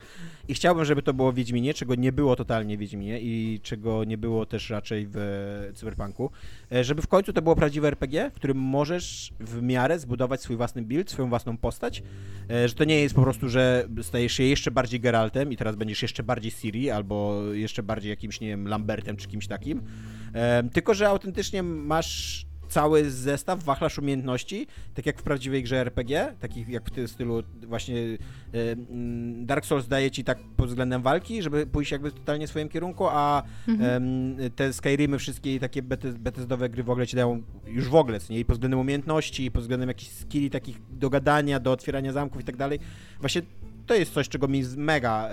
I chciałbym, żeby to było w Wiedźminie, czego nie było totalnie w Wiedźminie i czego nie było też raczej w Cyberpunku. E, żeby w końcu to było prawdziwe RPG, w którym możesz w miarę zbudować swój własny build, swoją własną postać, e, że to nie jest po prostu, że stajesz się jeszcze bardziej Geraltem i teraz będziesz jeszcze bardziej Siri albo jeszcze bardziej jakimś, nie wiem, Lambertem czy kimś takim, e, tylko że autentycznie masz cały zestaw, wachlarz umiejętności, tak jak w prawdziwej grze RPG, takich jak w tym stylu właśnie y, mm, Dark Souls daje ci tak pod względem walki, żeby pójść jakby totalnie w swoim kierunku, a em, te Skyrimy, wszystkie takie Bethesdowe gry w ogóle ci dają już w ogóle, co nie? I pod względem umiejętności, i pod względem jakichś skilli takich do gadania, do otwierania zamków i tak dalej. Właśnie to jest coś, czego mi mega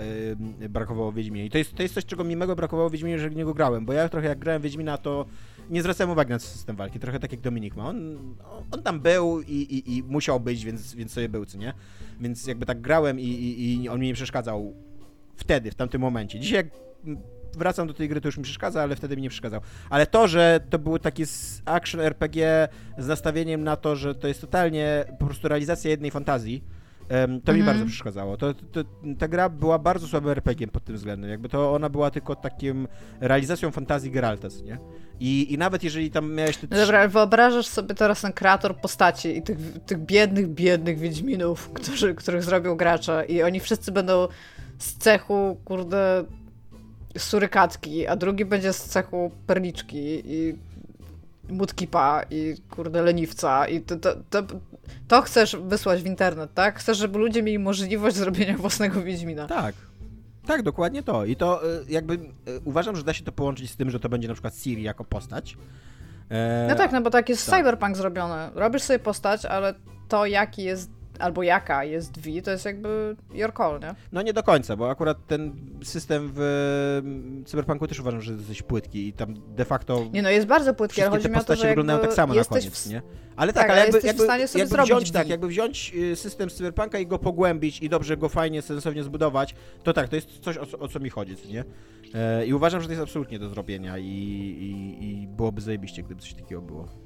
brakowało w Wiedźminie. I to jest, to jest coś, czego mi mega brakowało w Wiedźminie, że w niego grałem, bo ja trochę jak grałem w Wiedźmina, to nie zwracałem uwagi na system walki, trochę tak jak Dominik ma. On, on tam był i, i, i musiał być, więc, więc sobie był, co nie? Więc jakby tak grałem i, i, i on mi nie przeszkadzał wtedy, w tamtym momencie. Dzisiaj jak wracam do tej gry, to już mi przeszkadza, ale wtedy mi nie przeszkadzał. Ale to, że to było takie z action RPG z nastawieniem na to, że to jest totalnie po prostu realizacja jednej fantazji, to mi Mhm. bardzo przeszkadzało. To, to, ta gra była bardzo słabym RPG pod tym względem. Jakby to ona była tylko takim realizacją fantazji Geralta, nie? I, I nawet jeżeli tam miałeś te No dobra, ale wyobrażasz sobie teraz ten kreator postaci i tych, tych biednych, biednych Wiedźminów, którzy, których zrobią gracze i oni wszyscy będą z cechu, kurde, surykatki, a drugi będzie z cechu perliczki i mutkipa i kurde leniwca i to, to, to, to chcesz wysłać w internet, tak? Chcesz, żeby ludzie mieli możliwość zrobienia własnego Wiedźmina. Tak. Tak, dokładnie to. I to y, jakby y, uważam, że da się to połączyć z tym, że to będzie na przykład Siri jako postać. E, No tak, no bo tak jest tak. cyberpunk zrobiony. Robisz sobie postać, ale to jaki jest, albo jaka jest V, to jest jakby your call, nie? No nie do końca, bo akurat ten system w mm, Cyberpunku też uważam, że jest dosyć płytki i tam de facto Nie no, jest bardzo płytki, ale chodzi mi o to, że wyglądają tak samo na koniec, w... nie? Ale Tak, tak, ale jakby, jakby, stanie sobie jakby zrobić wziąć, tak, jakby wziąć system z Cyberpunka i go pogłębić i dobrze go fajnie, sensownie zbudować, to tak, to jest coś, o, co- o co mi chodzi, nie? E, I uważam, że to jest absolutnie do zrobienia i, i, i byłoby zajebiście, gdyby coś takiego było.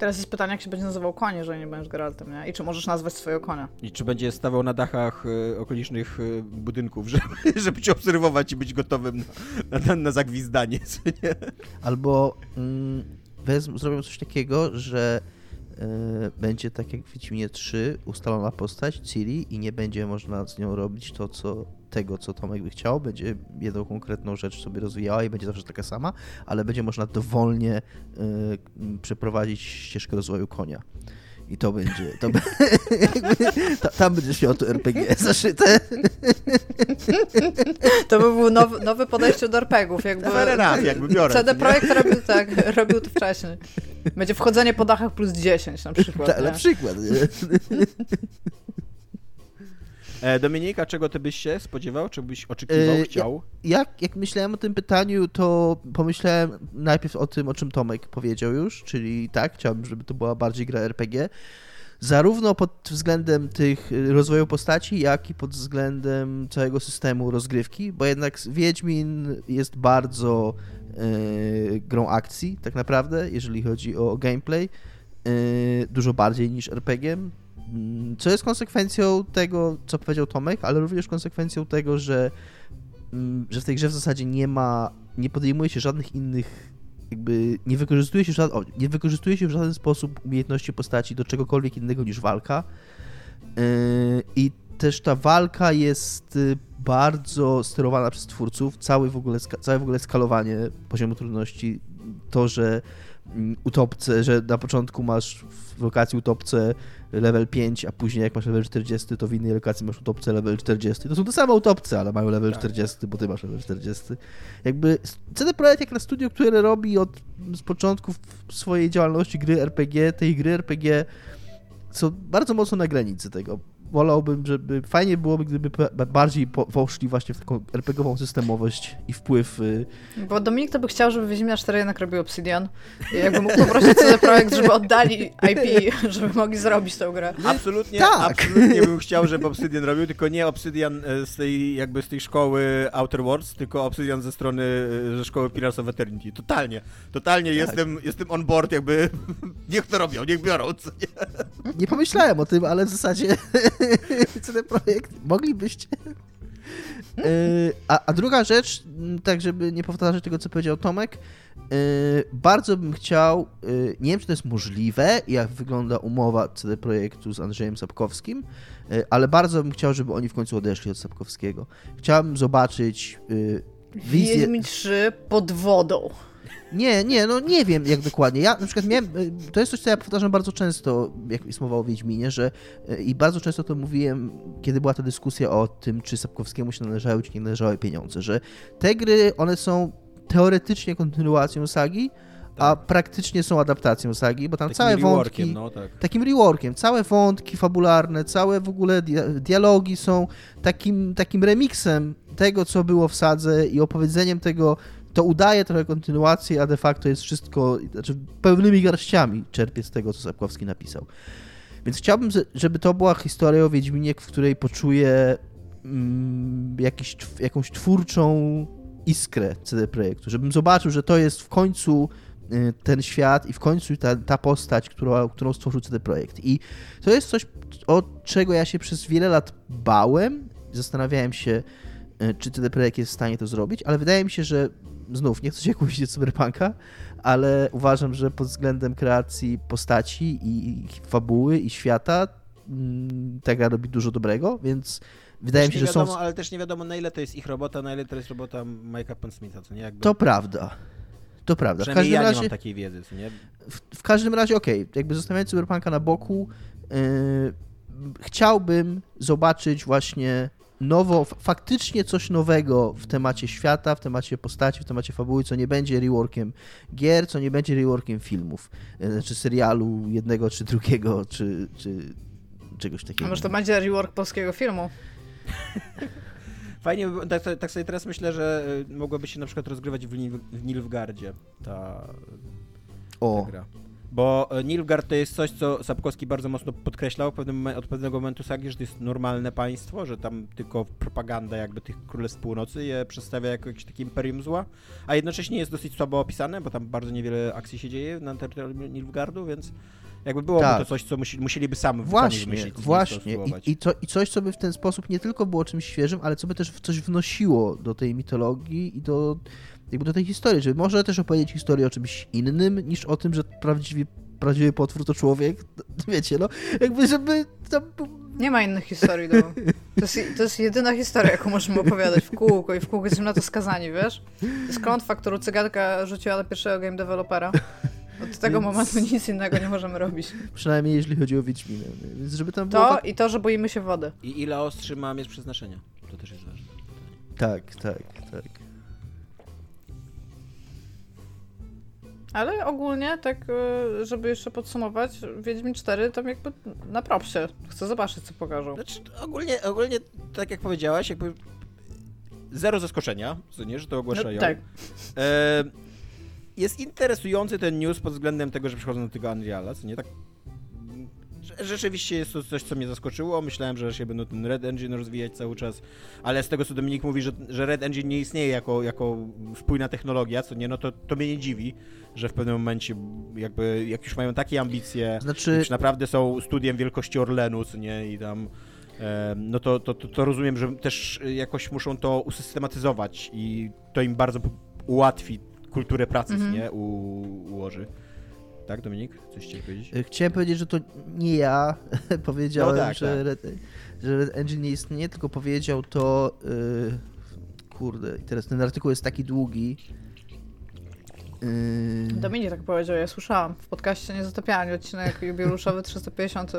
Teraz jest pytanie, jak się będzie nazywał koń, jeżeli nie będziesz Geraltem, nie? I czy możesz nazwać swojego konia? I czy będzie stawał na dachach e, okolicznych e, budynków, żeby, żeby cię obserwować i być gotowym na, na, na zagwizdanie, nie? Albo mm, wezm, zrobią coś takiego, że e, będzie tak jak w Wiedźminie 3 ustalona postać Ciri i nie będzie można z nią robić to, co tego, co Tomek by chciał, będzie jedną konkretną rzecz sobie rozwijała i będzie zawsze taka sama, ale będzie można dowolnie m, przeprowadzić ścieżkę rozwoju konia. I to będzie, to, tam będziesz miał to RPG zaszyte. To by był nowy, nowe podejście do RPGów, jakby... Fair jakby biorę. CD nie? Projekt robił tak, robił to wcześniej. Będzie wchodzenie po dachach plus 10 na przykład, Ta, na przykład. nie? E, Dominika, czego ty byś się spodziewał? Czy byś oczekiwał, E, chciał? jak, jak myślałem o tym pytaniu, to pomyślałem najpierw o tym, o czym Tomek powiedział już, czyli tak, chciałbym, żeby to była bardziej gra RPG. Zarówno pod względem tych y, rozwoju postaci, jak i pod względem całego systemu rozgrywki, bo jednak Wiedźmin jest bardzo y, grą akcji, tak naprawdę, jeżeli chodzi o gameplay, y, dużo bardziej niż RPG. Mm, Co jest konsekwencją tego, co powiedział Tomek, ale również konsekwencją tego, że mm, że w tej grze w zasadzie nie ma, nie podejmuje się żadnych innych, jakby nie wykorzystuje się, żaden, o, nie wykorzystuje się w żaden sposób umiejętności postaci do czegokolwiek innego niż walka. Yy, I też ta walka jest y, bardzo sterowana przez twórców, cały w ogóle, całe w ogóle skalowanie poziomu trudności, to, że utopce, że na początku masz w lokacji utopce level 5, a później jak masz level 40, to w innej lokacji masz utopce level 40. To są te same utopce, ale mają level Tak. 40, bo ty masz level 40. Jakby CD Projekt jak na studio, które robi od z początku swojej działalności gry RPG, tej gry RPG są bardzo mocno na granicy tego. Wolałbym, żeby fajnie byłoby, gdyby bardziej po, poszli właśnie w taką RPGową systemowość i wpływ y, Bo Dominik to by chciał, żeby Wiedźmina 4 jednak robił Obsidian. I jakby mógł poprosić CD Projekt, żeby oddali IP, żeby mogli zrobić tę grę. Absolutnie, tak. absolutnie bym chciał, żeby Obsidian robił, tylko nie Obsidian e, z tej, jakby z tej szkoły Outer Worlds, tylko Obsidian ze strony, e, ze szkoły Pillars of Eternity. Totalnie, totalnie jestem, jestem on board, jakby niech to robią, niech biorą, co nie? Nie pomyślałem o tym, ale w zasadzie CD Projekt moglibyście. Yy, A, a druga rzecz, tak żeby nie powtarzać tego, co powiedział Tomek, yy, bardzo bym chciał, yy, nie wiem czy to jest możliwe, jak wygląda umowa CD Projektu z Andrzejem Sapkowskim, ale bardzo bym chciał, żeby oni w końcu odeszli od Sapkowskiego. Chciałbym zobaczyć wizję... Wiedźmin 3 pod wodą. Nie, nie, no nie wiem jak dokładnie. Ja na przykład miałem, y, to jest coś, co ja powtarzam bardzo często, jak jest mowa o Wiedźminie, że y, i bardzo często to mówiłem, kiedy była ta dyskusja o tym, czy Sapkowskiemu się należały, czy nie należały pieniądze, że te gry, one są teoretycznie kontynuacją sagi, a Tak. praktycznie są adaptacją sagi, bo tam Takim całe wątki, no tak. takim reworkiem, całe wątki fabularne, całe w ogóle dia- dialogi są takim, takim remixem tego, co było w sadze i opowiedzeniem tego, to udaje trochę kontynuację, a de facto jest wszystko, znaczy pełnymi garściami czerpie z tego, co Sapkowski napisał. Więc chciałbym, żeby to była historia o Wiedźminie, w której poczuję mm, jakiś, jakąś twórczą iskrę CD Projektu, żebym zobaczył, że to jest w końcu y, ten świat i w końcu ta, ta postać, która, którą stworzył CD Projekt. I to jest coś, od czego ja się przez wiele lat bałem. Zastanawiałem się, y, czy CD Projekt jest w stanie to zrobić, ale wydaje mi się, że znów, nie chcę się kłócić Cyberpunka, ale uważam, że pod względem kreacji postaci i fabuły i świata mm, ta gra robi dużo dobrego, więc wydaje mi Też się, nie że są... wiadomo, Ale też nie wiadomo, na ile to jest ich robota, na ile to jest robota Mike'a Pondsmitha, co nie? Jakby, To prawda. To prawda. W każdym ja nie razie, mam takiej wiedzy, co nie? w, w każdym razie, okej, jakby zostawiając Cyberpunka na boku, yy, chciałbym zobaczyć właśnie nowo, faktycznie coś nowego w temacie świata, w temacie postaci, w temacie fabuły, co nie będzie reworkiem gier, co nie będzie reworkiem filmów, yy, czy serialu jednego, czy drugiego, czy, czy czegoś A takiego. może to będzie rework polskiego filmu? Fajnie, by- tak, tak sobie teraz myślę, że y, mogłaby się na przykład rozgrywać w, Nil, w Nilfgardzie ta, O, ta gra. Bo e, Nilfgaard to jest coś, co Sapkowski bardzo mocno podkreślał pewnym, od pewnego momentu sagi, że to jest normalne państwo, że tam tylko propaganda jakby tych Królestw Północy je przedstawia jako jakieś takie imperium zła, a jednocześnie jest dosyć słabo opisane, bo tam bardzo niewiele akcji się dzieje na terytorium Nilfgaardu, więc jakby byłoby Tak. to coś, co musi, musieliby sami sami Właśnie, wymyślić. właśnie. I, i, to, I coś, co by w ten sposób nie tylko było czymś świeżym, ale co by też coś wnosiło do tej mitologii i do, jakby do tej historii, żeby może też opowiedzieć historię o czymś innym, niż o tym, że prawdziwie, prawdziwy potwór to człowiek. Wiecie, no, jakby żeby tam Nie ma innych historii, do... to, jest, to jest jedyna historia, jaką możemy opowiadać w kółko i w kółko jesteśmy na to skazani, wiesz? To jest klątwa, którą cyganka rzuciła na pierwszego game developera. Od tego Więc- momentu nic innego nie możemy robić. przynajmniej jeśli chodzi o Wiedźminę. Więc żeby tam było To tak... i to, że boimy się wody. I ile ostrzy ma mieć przeznaczenia? To też jest ważne. Tak, tak, tak. Ale ogólnie, tak, y, żeby jeszcze podsumować, Wiedźmin 4 tam jakby na propsie. Chcę zobaczyć, co pokażą. Znaczy, ogólnie, ogólnie, tak jak powiedziałaś, jakby zero zaskoczenia, co nie, że to No, ogłaszają. tak. E, jest interesujący ten news pod względem tego, że przychodzą do tego Unreala, co nie, tak Rzeczywiście jest to coś, co mnie zaskoczyło. Myślałem, że się będą ten Red Engine rozwijać cały czas, ale z tego, co Dominik mówi, że, że Red Engine nie istnieje jako, jako spójna technologia, co nie, no to, to mnie nie dziwi, że w pewnym momencie jakby, jak już mają takie ambicje, Znaczy, czy naprawdę są studiem wielkości Orlenu, co nie, i tam, no to, to, to, rozumiem, że też jakoś muszą to usystematyzować i to im bardzo ułatwi kulturę pracy, Mhm. nie, u, ułoży. Tak, Dominik? Coś chciałeś powiedzieć? E, Chciałem powiedzieć, że to nie ja powiedziałem, No tak, że, tak. Red, że Red Engine nie istnieje, tylko powiedział to. Yy, kurde, i teraz ten artykuł jest taki długi. Yy, Dominik tak powiedział, ja słyszałam. W podcaście Niezatopialni, odcinek jubileuszowy 350.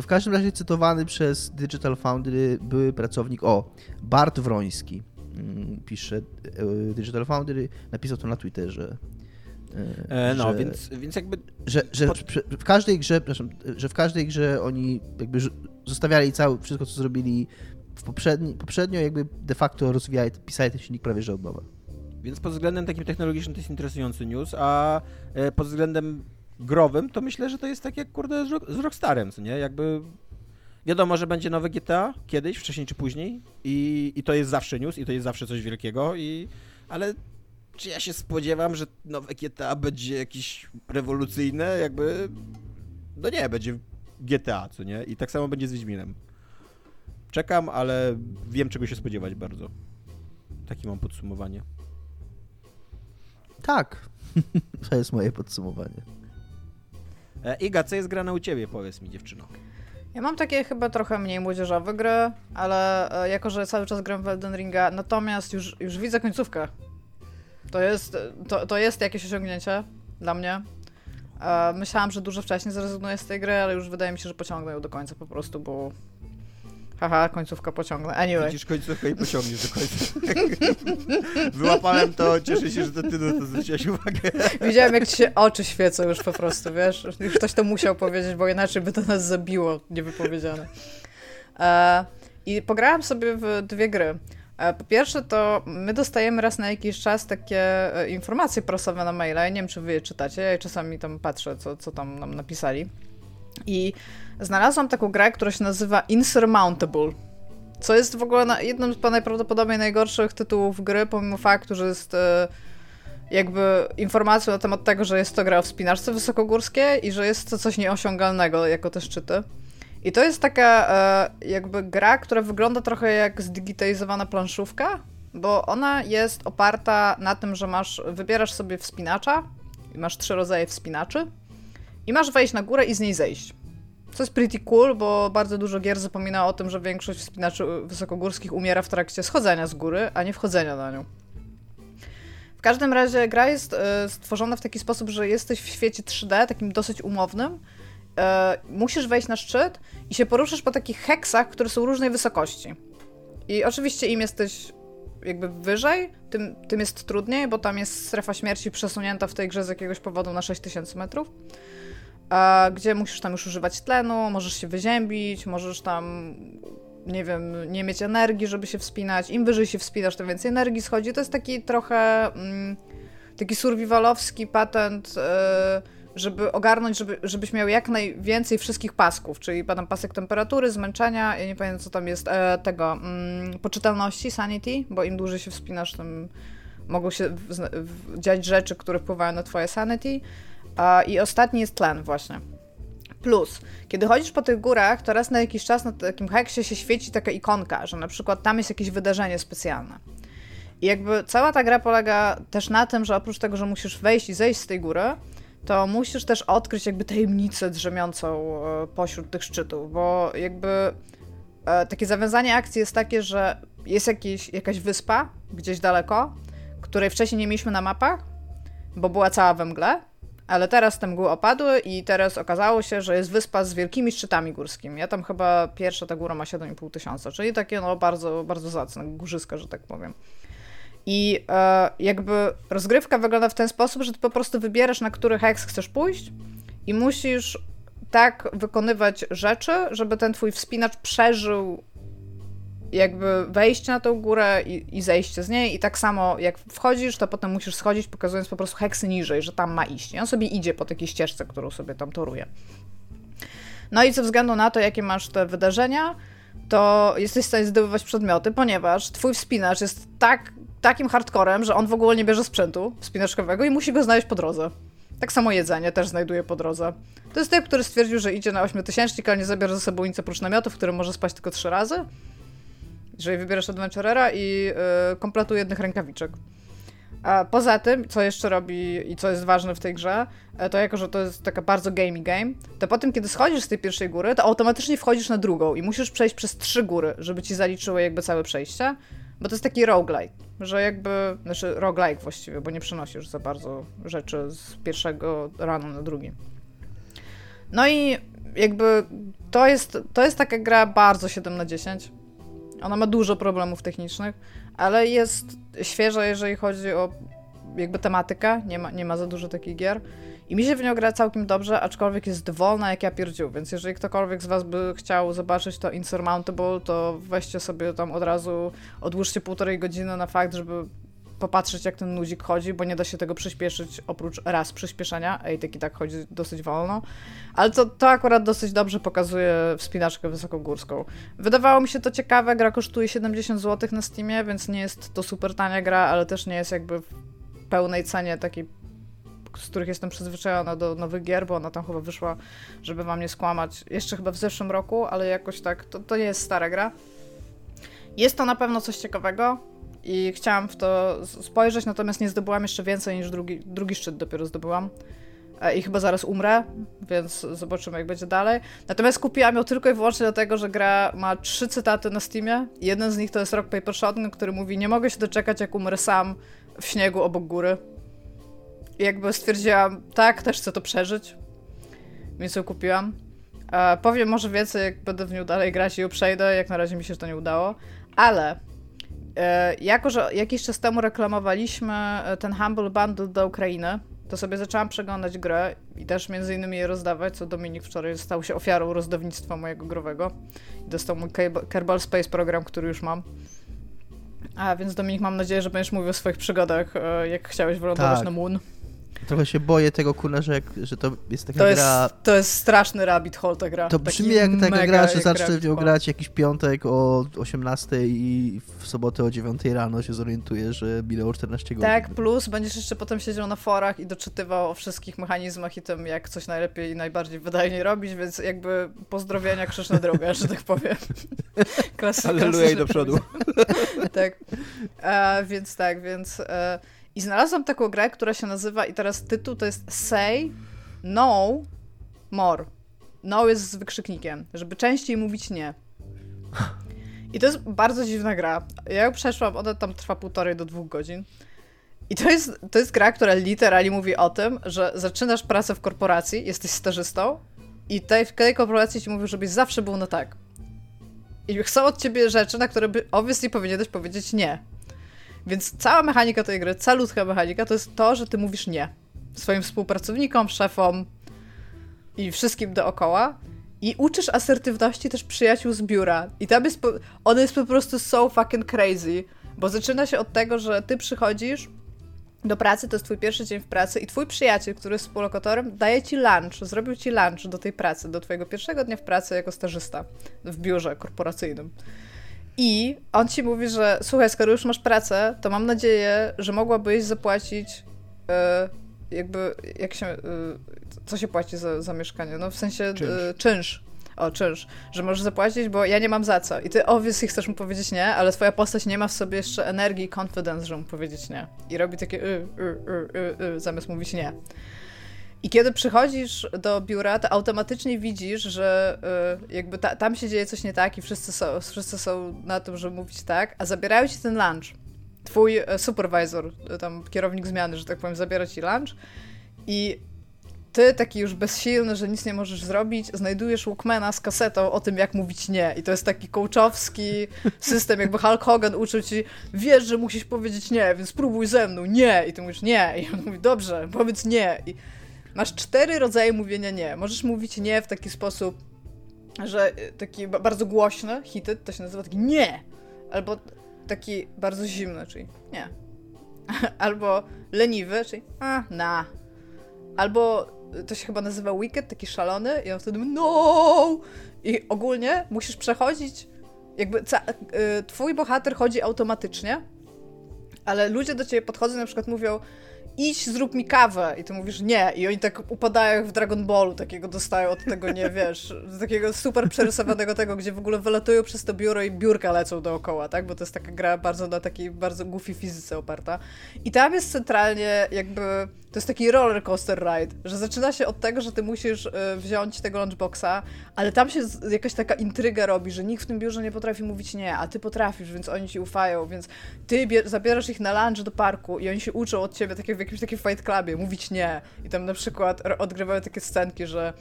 w każdym razie cytowany przez Digital Foundry były pracownik. O, Bart Wroński. mm, Pisze Digital Foundry, napisał to na Twitterze. Yy, E, no, że- więc, więc jakby że, że w, każdej grze, przepraszam, że w każdej grze oni jakby zostawiali całe, wszystko co zrobili w poprzedni, poprzednio jakby de facto rozwijali, pisali ten silnik prawie że od nowa. Więc pod względem takim technologicznym to jest interesujący news, a e, pod względem growym to myślę, że to jest tak jak kurde z Rockstarem, co nie? Jakby wiadomo, że będzie nowe GTA kiedyś, wcześniej czy później i, i to jest zawsze news i to jest zawsze coś wielkiego i ale czy ja się spodziewam, że nowe GTA będzie jakieś rewolucyjne? Jakby no nie, będzie GTA, co nie? I tak samo będzie z Wiedźminem. Czekam, ale wiem czego się spodziewać bardzo. Takie mam podsumowanie. Tak, to jest moje podsumowanie. E, Iga, co jest grane u ciebie, powiedz mi dziewczyno. Ja mam takie chyba trochę mniej młodzieżowe gry, ale e, jako, że cały czas gram w Elden Ringa, natomiast już, już widzę końcówkę. To jest, to, to jest jakieś osiągnięcie dla mnie. E, myślałam, że dużo wcześniej zrezygnuję z tej gry, ale już wydaje mi się, że pociągnę ją do końca po prostu, bo Haha, końcówka pociągnę. Anyway. Widzisz końcówkę i pociągniesz do końca. Wyłapałem to, cieszę się, że to ty na to zwróciłeś uwagę. Widziałem, jak ci się oczy świecą już po prostu, wiesz? Już ktoś to musiał powiedzieć, bo inaczej by to nas zabiło, niewypowiedziane. E, I pograłam sobie w dwie gry. E, po pierwsze, to my dostajemy raz na jakiś czas takie e, informacje prasowe na maila. Nie wiem, czy wy je czytacie. Ja czasami tam patrzę, co, co tam nam napisali. I znalazłam taką grę, która się nazywa Insurmountable. Co jest w ogóle jednym z najprawdopodobniej najgorszych tytułów gry, pomimo faktu, że jest e, jakby informacją na temat tego, że jest to gra o wspinaczce wysokogórskiej i że jest to coś nieosiągalnego jako te szczyty. I to jest taka e, jakby gra, która wygląda trochę jak zdigitalizowana planszówka, bo ona jest oparta na tym, że masz, wybierasz sobie wspinacza masz trzy rodzaje wspinaczy i masz wejść na górę i z niej zejść. Co jest pretty cool, bo bardzo dużo gier zapomina o tym, że większość wspinaczy wysokogórskich umiera w trakcie schodzenia z góry, a nie wchodzenia na nią. W każdym razie gra jest e, stworzona w taki sposób, że jesteś w świecie 3D, takim dosyć umownym. E, musisz wejść na szczyt i się poruszysz po takich heksach, które są różnej wysokości. I oczywiście im jesteś jakby wyżej, tym, tym jest trudniej, bo tam jest strefa śmierci przesunięta w tej grze z jakiegoś powodu na 6000 metrów gdzie musisz tam już używać tlenu, możesz się wyziębić, możesz tam, nie wiem, nie mieć energii, żeby się wspinać. Im wyżej się wspinasz, tym więcej energii schodzi. To jest taki trochę mm, taki survivalowski patent, yy, żeby ogarnąć, żeby, żebyś miał jak najwięcej wszystkich pasków, czyli tam pasek temperatury, zmęczenia, ja nie pamiętam co tam jest, e, tego, mm, poczytalności, sanity, bo im dłużej się wspinasz, tym mogą się w, w, dziać rzeczy, które wpływają na twoje sanity. I ostatni jest tlen właśnie. Plus, kiedy chodzisz po tych górach, to raz na jakiś czas na takim heksie się świeci taka ikonka, że na przykład tam jest jakieś wydarzenie specjalne. I jakby cała ta gra polega też na tym, że oprócz tego, że musisz wejść i zejść z tej góry, to musisz też odkryć jakby tajemnicę drzemiącą e, pośród tych szczytów, bo jakby e, takie zawiązanie akcji jest takie, że jest jakiś, jakaś wyspa gdzieś daleko, której wcześniej nie mieliśmy na mapach, bo była cała we mgle, ale teraz te mgły opadły i teraz okazało się, że jest wyspa z wielkimi szczytami górskimi. Ja tam chyba pierwsza ta góra ma 7,5 tysiąca, czyli takie no bardzo, bardzo zacne, górzyska, że tak powiem. I e, jakby rozgrywka wygląda w ten sposób, że ty po prostu wybierasz, na który heks chcesz pójść i musisz tak wykonywać rzeczy, żeby ten twój wspinacz przeżył jakby wejście na tą górę i, i, zejście z niej i tak samo jak wchodzisz, to potem musisz schodzić, pokazując po prostu heksy niżej, że tam ma iść. I on sobie idzie po takiej ścieżce, którą sobie tam toruje. No i ze względu na to, jakie masz te wydarzenia, to jesteś w stanie zdobywać przedmioty, ponieważ twój wspinacz jest tak, takim hardcorem, że on w ogóle nie bierze sprzętu wspinaczkowego i musi go znaleźć po drodze. Tak samo jedzenie też znajduje po drodze. To jest typ, który stwierdził, że idzie na 8000, ale nie zabierze ze sobą nic oprócz namiotu, w którym może spać tylko trzy razy jeżeli wybierasz Adventurera i yy, kompletu jednych rękawiczek. A poza tym, co jeszcze robi i co jest ważne w tej grze, e, to jako, że to jest taka bardzo gamey game, to po tym, kiedy schodzisz z tej pierwszej góry, to automatycznie wchodzisz na drugą i musisz przejść przez trzy góry, żeby ci zaliczyło jakby całe przejście, bo to jest taki roguelike, że jakby, znaczy roguelike właściwie, bo nie przenosisz za bardzo rzeczy z pierwszego ranu na drugi. No i jakby to jest, to jest taka gra bardzo 7 na 10. Ona ma dużo problemów technicznych, ale jest świeża, jeżeli chodzi o jakby tematykę. Nie ma, nie ma za dużo takich gier. I mi się w nią gra całkiem dobrze, aczkolwiek jest wolna jak ja pierdził, więc jeżeli ktokolwiek z was by chciał zobaczyć to Insurmountable, to weźcie sobie tam od razu, odłóżcie półtorej godziny na fakt, żeby popatrzeć, jak ten nudzik chodzi, bo nie da się tego przyspieszyć oprócz raz przyspieszenia. Ej, taki tak chodzi dosyć wolno. Ale to, to akurat dosyć dobrze pokazuje wspinaczkę wysokogórską. Wydawało mi się to ciekawe, gra kosztuje 70 zł na Steamie, więc nie jest to super tania gra, ale też nie jest jakby w pełnej cenie takiej z których jestem przyzwyczajona do nowych gier, bo ona tam chyba wyszła, żeby wam nie skłamać, jeszcze chyba w zeszłym roku, ale jakoś tak, to, to nie jest stara gra. Jest to na pewno coś ciekawego i chciałam w to spojrzeć, natomiast nie zdobyłam jeszcze więcej niż drugi, drugi szczyt dopiero zdobyłam. E, I chyba zaraz umrę, więc zobaczymy, jak będzie dalej. Natomiast kupiłam ją tylko i wyłącznie dlatego, że gra ma trzy cytaty na Steamie. Jeden z nich to jest Rock Paper Shotgun, który mówi: Nie mogę się doczekać, jak umrę sam w śniegu obok góry. I jakby stwierdziłam, tak, też chcę to przeżyć. Więc ją kupiłam. E, powiem może więcej, jak będę w nią dalej grać i ją przejdę. Jak na razie mi się to nie udało. Ale e, jako, że jakiś czas temu reklamowaliśmy e, ten Humble Bundle do Ukrainy, to sobie zaczęłam przeglądać grę i też między innymi je rozdawać, co Dominik wczoraj stał się ofiarą rozdawnictwa mojego growego. I dostał mój Kerbal Space program, który już mam. A więc Dominik, mam nadzieję, że będziesz mówił o swoich przygodach, e, jak chciałeś wylądować tak. na Moon. Trochę się boję tego, kurna, że, że to jest taka to gra... Jest, to jest straszny rabbit hole ta gra. To brzmi jak taka gra, że zacznę w nią grać jakiś piątek o 18 i w sobotę o 9 rano się zorientuję, że minęło 14 godzin. Tak, plus będziesz jeszcze potem siedział na forach i doczytywał o wszystkich mechanizmach i tym, jak coś najlepiej i najbardziej wydajnie robić, więc jakby pozdrowienia krzyż na drogę, że tak powiem. Klasyka. Aleluja i do przodu. tak. E, więc tak, więc... E, i znalazłam taką grę, która się nazywa, i teraz tytuł to jest Say No More. No jest z wykrzyknikiem, żeby częściej mówić nie. I to jest bardzo dziwna gra. Ja ją przeszłam, ona tam trwa półtorej do dwóch godzin. I to jest, to jest gra, która literalnie mówi o tym, że zaczynasz pracę w korporacji, jesteś stażystą i tej, w tej korporacji ci mówią, żebyś zawsze był na tak. I chcą od ciebie rzeczy, na które by obviously powinieneś powiedzieć nie. Więc cała mechanika tej gry, calutka mechanika, to jest to, że ty mówisz nie swoim współpracownikom, szefom i wszystkim dookoła. I uczysz asertywności też przyjaciół z biura. I tam jest, po, jest po prostu so fucking crazy, bo zaczyna się od tego, że ty przychodzisz do pracy, to jest twój pierwszy dzień w pracy i twój przyjaciel, który jest współlokatorem, daje ci lunch, zrobił ci lunch do tej pracy, do twojego pierwszego dnia w pracy jako stażysta w biurze korporacyjnym. I on ci mówi, że słuchaj, skoro już masz pracę, to mam nadzieję, że mogłabyś zapłacić yy, jakby, jak się, yy, co się płaci za, za mieszkanie? No w sensie e, czynsz. Yy, czynsz. O, czynsz. Że możesz zapłacić, bo ja nie mam za co. I ty obviously chcesz mu powiedzieć nie, ale twoja postać nie ma w sobie jeszcze energii i confidence, żeby mu powiedzieć nie. I robi takie y, y, y, y, y zamiast mówić nie. I kiedy przychodzisz do biura, to automatycznie widzisz, że y, jakby ta, tam się dzieje coś nie tak i wszyscy są, wszyscy są na tym, żeby mówić tak, a zabierają ci ten lunch. Twój y, supervisor, y, tam kierownik zmiany, że tak powiem, zabiera ci lunch i ty, taki już bezsilny, że nic nie możesz zrobić, znajdujesz Walkmana z kasetą o tym, jak mówić nie. I to jest taki coachowski system, jakby Hulk Hogan uczył ci, wiesz, że musisz powiedzieć nie, więc spróbuj ze mną, nie. I ty mówisz nie. I on mówi, dobrze, powiedz nie. I Masz cztery rodzaje mówienia nie. Możesz mówić nie w taki sposób, że y, taki bardzo głośny, hity, to się nazywa taki nie. Albo taki bardzo zimny, czyli nie. Albo leniwy, czyli a, na. Albo y, to się chyba nazywa wicked, taki szalony i on wtedy no! I ogólnie musisz przechodzić jakby y, twój bohater chodzi automatycznie, ale ludzie do ciebie podchodzą na przykład mówią idź, zrób mi kawę. I ty mówisz nie. I oni tak upadają w Dragon Ballu, takiego dostają od tego, nie wiesz, takiego super przerysowanego tego, gdzie w ogóle wylatują przez to biuro i biurka lecą dookoła, tak? Bo to jest taka gra bardzo na takiej bardzo goofy fizyce oparta. I tam jest centralnie jakby to jest taki roller coaster ride, że zaczyna się od tego, że ty musisz y, wziąć tego lunchboxa, ale tam się jakaś taka intryga robi, że nikt w tym biurze nie potrafi mówić nie, a ty potrafisz, więc oni ci ufają, więc ty zabierasz ich na lunch do parku i oni się uczą od ciebie, tak jak w jakimś takim fight clubie, mówić nie. I tam na przykład odgrywają takie scenki, że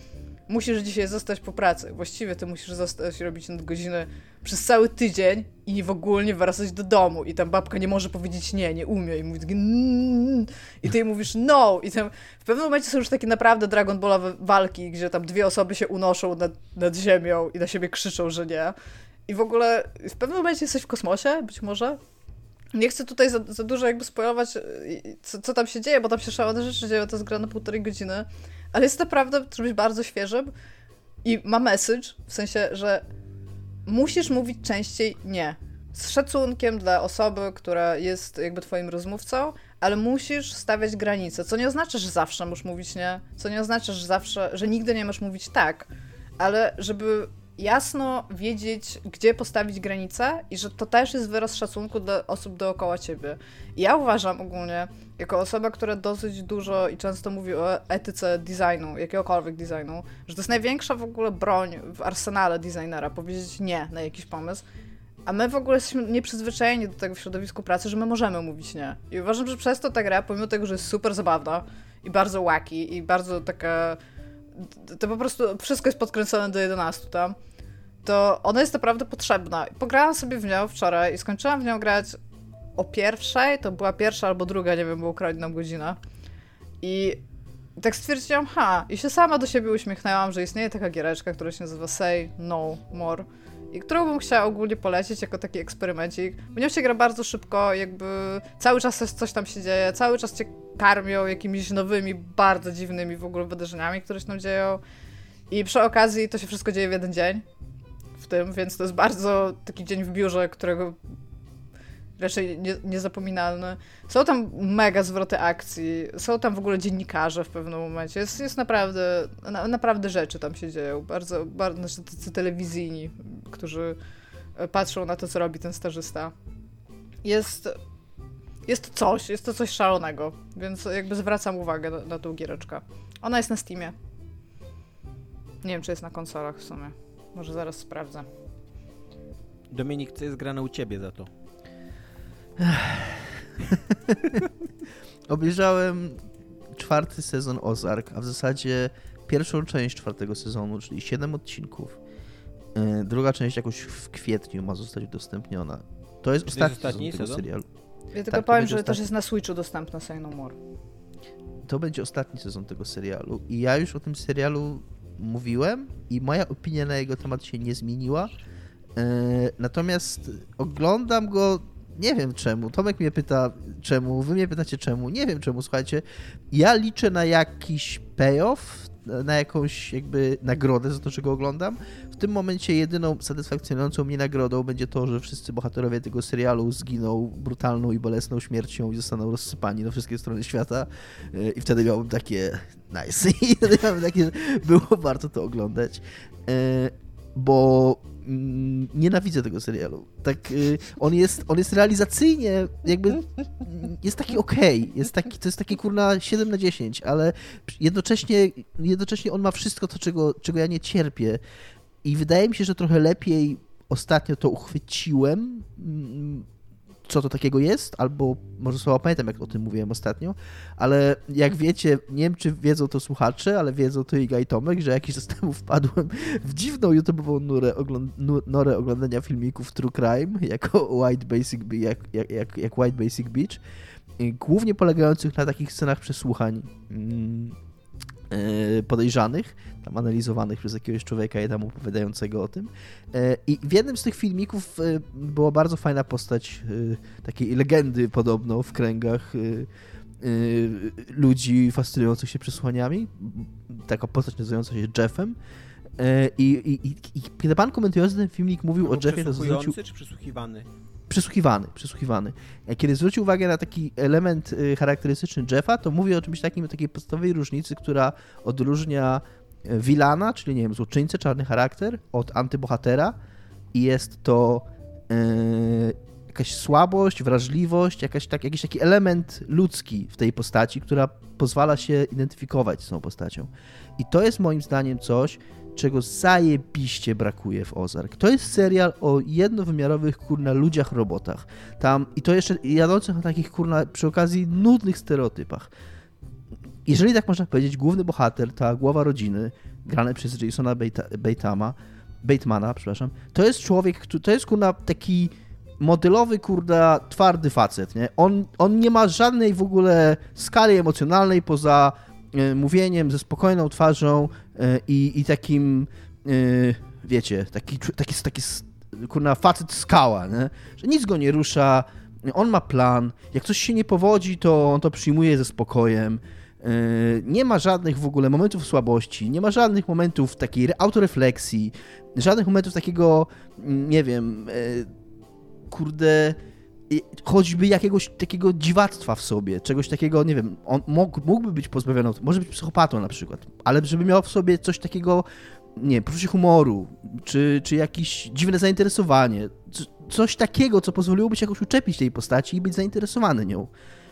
musisz dzisiaj zostać po pracy. Właściwie ty musisz zostać robić nadgodziny przez cały tydzień i w ogóle nie wracać do domu. I tam babka nie może powiedzieć nie, nie umie. I mówi takie mm", i ty jej mówisz no. I tam w pewnym momencie są już takie naprawdę Dragon Ballowe walki, gdzie tam dwie osoby się unoszą nad, nad ziemią i na siebie krzyczą, że nie. I w ogóle w pewnym momencie jesteś w kosmosie, być może. Nie chcę tutaj za, za dużo jakby spoilować, co, co tam się dzieje, bo tam się szalone rzeczy dzieją, to jest gra na półtorej godziny ale jest naprawdę czymś bardzo świeżym i ma message, w sensie, że musisz mówić częściej nie. Z szacunkiem dla osoby, która jest jakby twoim rozmówcą, ale musisz stawiać granice, co nie oznacza, że zawsze musisz mówić nie, co nie oznacza, że zawsze, że nigdy nie masz mówić tak, ale żeby jasno wiedzieć, gdzie postawić granice i że to też jest wyraz szacunku dla osób dookoła ciebie. ja uważam ogólnie, jako osoba, która dosyć dużo i często mówi o etyce designu, jakiegokolwiek designu, że to jest największa w ogóle broń w arsenale designera, powiedzieć nie na jakiś pomysł, A my w ogóle jesteśmy nieprzyzwyczajeni do tego w środowisku pracy, że my możemy mówić nie. I uważam, że przez to ta gra, pomimo tego, że jest super zabawna i bardzo wacky i bardzo taka... To po prostu wszystko jest podkręcone do 11 tam. To ona jest naprawdę potrzebna. Pograłam sobie w nią wczoraj i skończyłam w nią grać o pierwszej, to była pierwsza albo druga, nie wiem, było nam godzina. I tak stwierdziłam, ha, i się sama do siebie uśmiechnęłam, że istnieje taka giereczka, która się nazywa Say No More i którą bym chciała ogólnie polecić jako taki eksperymencik. W nią się gra bardzo szybko, jakby cały czas coś tam się dzieje, cały czas cię karmią jakimiś nowymi, bardzo dziwnymi w ogóle wydarzeniami, które się tam dzieją. I przy okazji to się wszystko dzieje w jeden dzień tym, więc to jest bardzo taki dzień w biurze, którego raczej nie, niezapominalny. Są tam mega zwroty akcji, są tam w ogóle dziennikarze w pewnym momencie. Jest, jest naprawdę, na, naprawdę rzeczy tam się dzieją. Bardzo, bardzo znaczy tacy telewizyjni, którzy e, patrzą na to, co robi ten stażysta. Jest, jest coś, jest to coś szalonego, więc jakby zwracam uwagę na, na tą giereczkę. Ona jest na Steamie. Nie wiem, czy jest na konsolach w sumie. Może zaraz sprawdzę. Dominik, co jest grane u ciebie za to? Obejrzałem czwarty sezon Ozark, a w zasadzie pierwszą część czwartego sezonu, czyli 7 odcinków. E, druga część jakoś w kwietniu ma zostać udostępniona. To jest ostatni, jest ostatni sezon, sezon tego serialu. Ja tylko tak, powiem, że ostatni... też jest na Switchu dostępna Say No More. To będzie ostatni sezon tego serialu i ja już o tym serialu mówiłem i moja opinia na jego temat się nie zmieniła. E, natomiast oglądam go nie wiem czemu. Tomek mnie pyta czemu, wy mnie pytacie czemu. Nie wiem czemu, słuchajcie. Ja liczę na jakiś payoff, na jakąś jakby nagrodę za to, czego oglądam. W tym momencie jedyną satysfakcjonującą mnie nagrodą będzie to, że wszyscy bohaterowie tego serialu zginą brutalną i bolesną śmiercią i zostaną rozsypani na wszystkie strony świata. E, I wtedy miałbym takie nice. I wtedy miałbym takie, że było warto to oglądać. E, bo nienawidzę tego serialu. Tak, y, on jest, on jest realizacyjnie jakby jest taki okej, okay. jest taki, to jest taki kurna 7 na 10, ale jednocześnie, jednocześnie on ma wszystko to, czego, czego ja nie cierpię i wydaje mi się, że trochę lepiej ostatnio to uchwyciłem mm, co to takiego jest, albo może słowa pamiętam, jak o tym mówiłem ostatnio, ale jak wiecie, nie wiem, czy wiedzą to słuchacze, ale wiedzą to Iga i Tomek, że jakiś czas temu wpadłem w dziwną YouTube'ową nurę, ogląd norę oglądania filmików True Crime, jako White Basic, jak, jak, jak, jak White Basic Beach, głównie polegających na takich scenach przesłuchań. Mm, podejrzanych, tam analizowanych przez jakiegoś człowieka i tam opowiadającego o tym. E, I w jednym z tych filmików e, była bardzo fajna postać takiej legendy podobno w kręgach ludzi fascynujących się przesłaniami. Taka postać nazywająca się Jeffem. I, i, i, i kiedy pan komentujący ten filmik mówił o Jeffie, to zwrócił... czy przesłuchiwany? Przesłuchiwany, przesłuchiwany. Kiedy zwrócił uwagę na taki element y, charakterystyczny Jeffa, to mówi o czymś takim, o takiej podstawowej różnicy, która odróżnia Wilana, y, czyli nie wiem, złoczyńcę, czarny charakter, od antybohatera i jest to yy, jakaś słabość, wrażliwość, jakaś, tak, jakiś taki element ludzki w tej postaci, która pozwala się identyfikować z tą postacią. I to jest moim zdaniem coś, czego zajebiście brakuje w Ozark. To jest serial o jednowymiarowych, kurna, ludziach, robotach. Tam, i to jeszcze jadących na takich, kurna, przy okazji nudnych stereotypach. Jeżeli tak można powiedzieć, główny bohater, ta głowa rodziny, grany przez Jasona Batama, Batemana, przepraszam, to jest człowiek, to jest, kurna, taki modelowy, kurda, twardy facet, nie? On, on nie ma żadnej w ogóle skali emocjonalnej poza mówieniem ze spokojną twarzą, E, i, i takim, e, wiecie, taki, taki, taki kurna facet skała, nie? że nic go nie rusza, on ma plan, jak coś się nie powodzi, to on to przyjmuje ze spokojem, e, nie ma żadnych w ogóle momentów słabości, nie ma żadnych momentów takiej autorefleksji, żadnych momentów takiego, mm, nie wiem, kurde, choćby jakiegoś takiego dziwactwa w sobie, czegoś takiego, nie wiem, on mógł, mógłby być pozbawiony, może być psychopatą na przykład, ale żeby miał w sobie coś takiego, nie poczucie humoru, czy, czy jakieś dziwne zainteresowanie, coś takiego, co pozwoliłoby się jakoś uczepić tej postaci i być zainteresowany nią.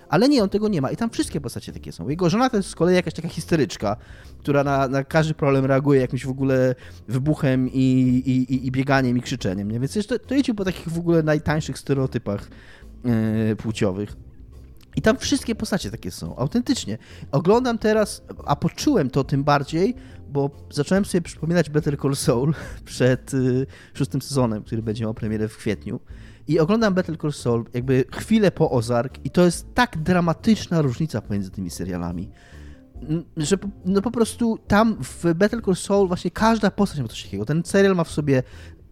Ale nie, on tego nie ma. I tam wszystkie postacie takie są. Jego żona to jest z kolei jakaś taka histeryczka, która na, na każdy problem reaguje jakimś w ogóle wybuchem i, i, i bieganiem i krzyczeniem. Nie? Więc to, idzie po takich w ogóle najtańszych stereotypach yy, płciowych. I tam wszystkie postacie takie są, autentycznie. Oglądam teraz, a poczułem to tym bardziej, bo zacząłem sobie przypominać Better Call Saul przed y, szóstym sezonem, który będzie miał premierę w kwietniu. I oglądam Better Call Saul jakby chwilę po Ozark i to jest tak dramatyczna różnica pomiędzy tymi serialami, że no po prostu tam w Better Call Saul właśnie każda postać ma coś takiego. Ten serial ma w sobie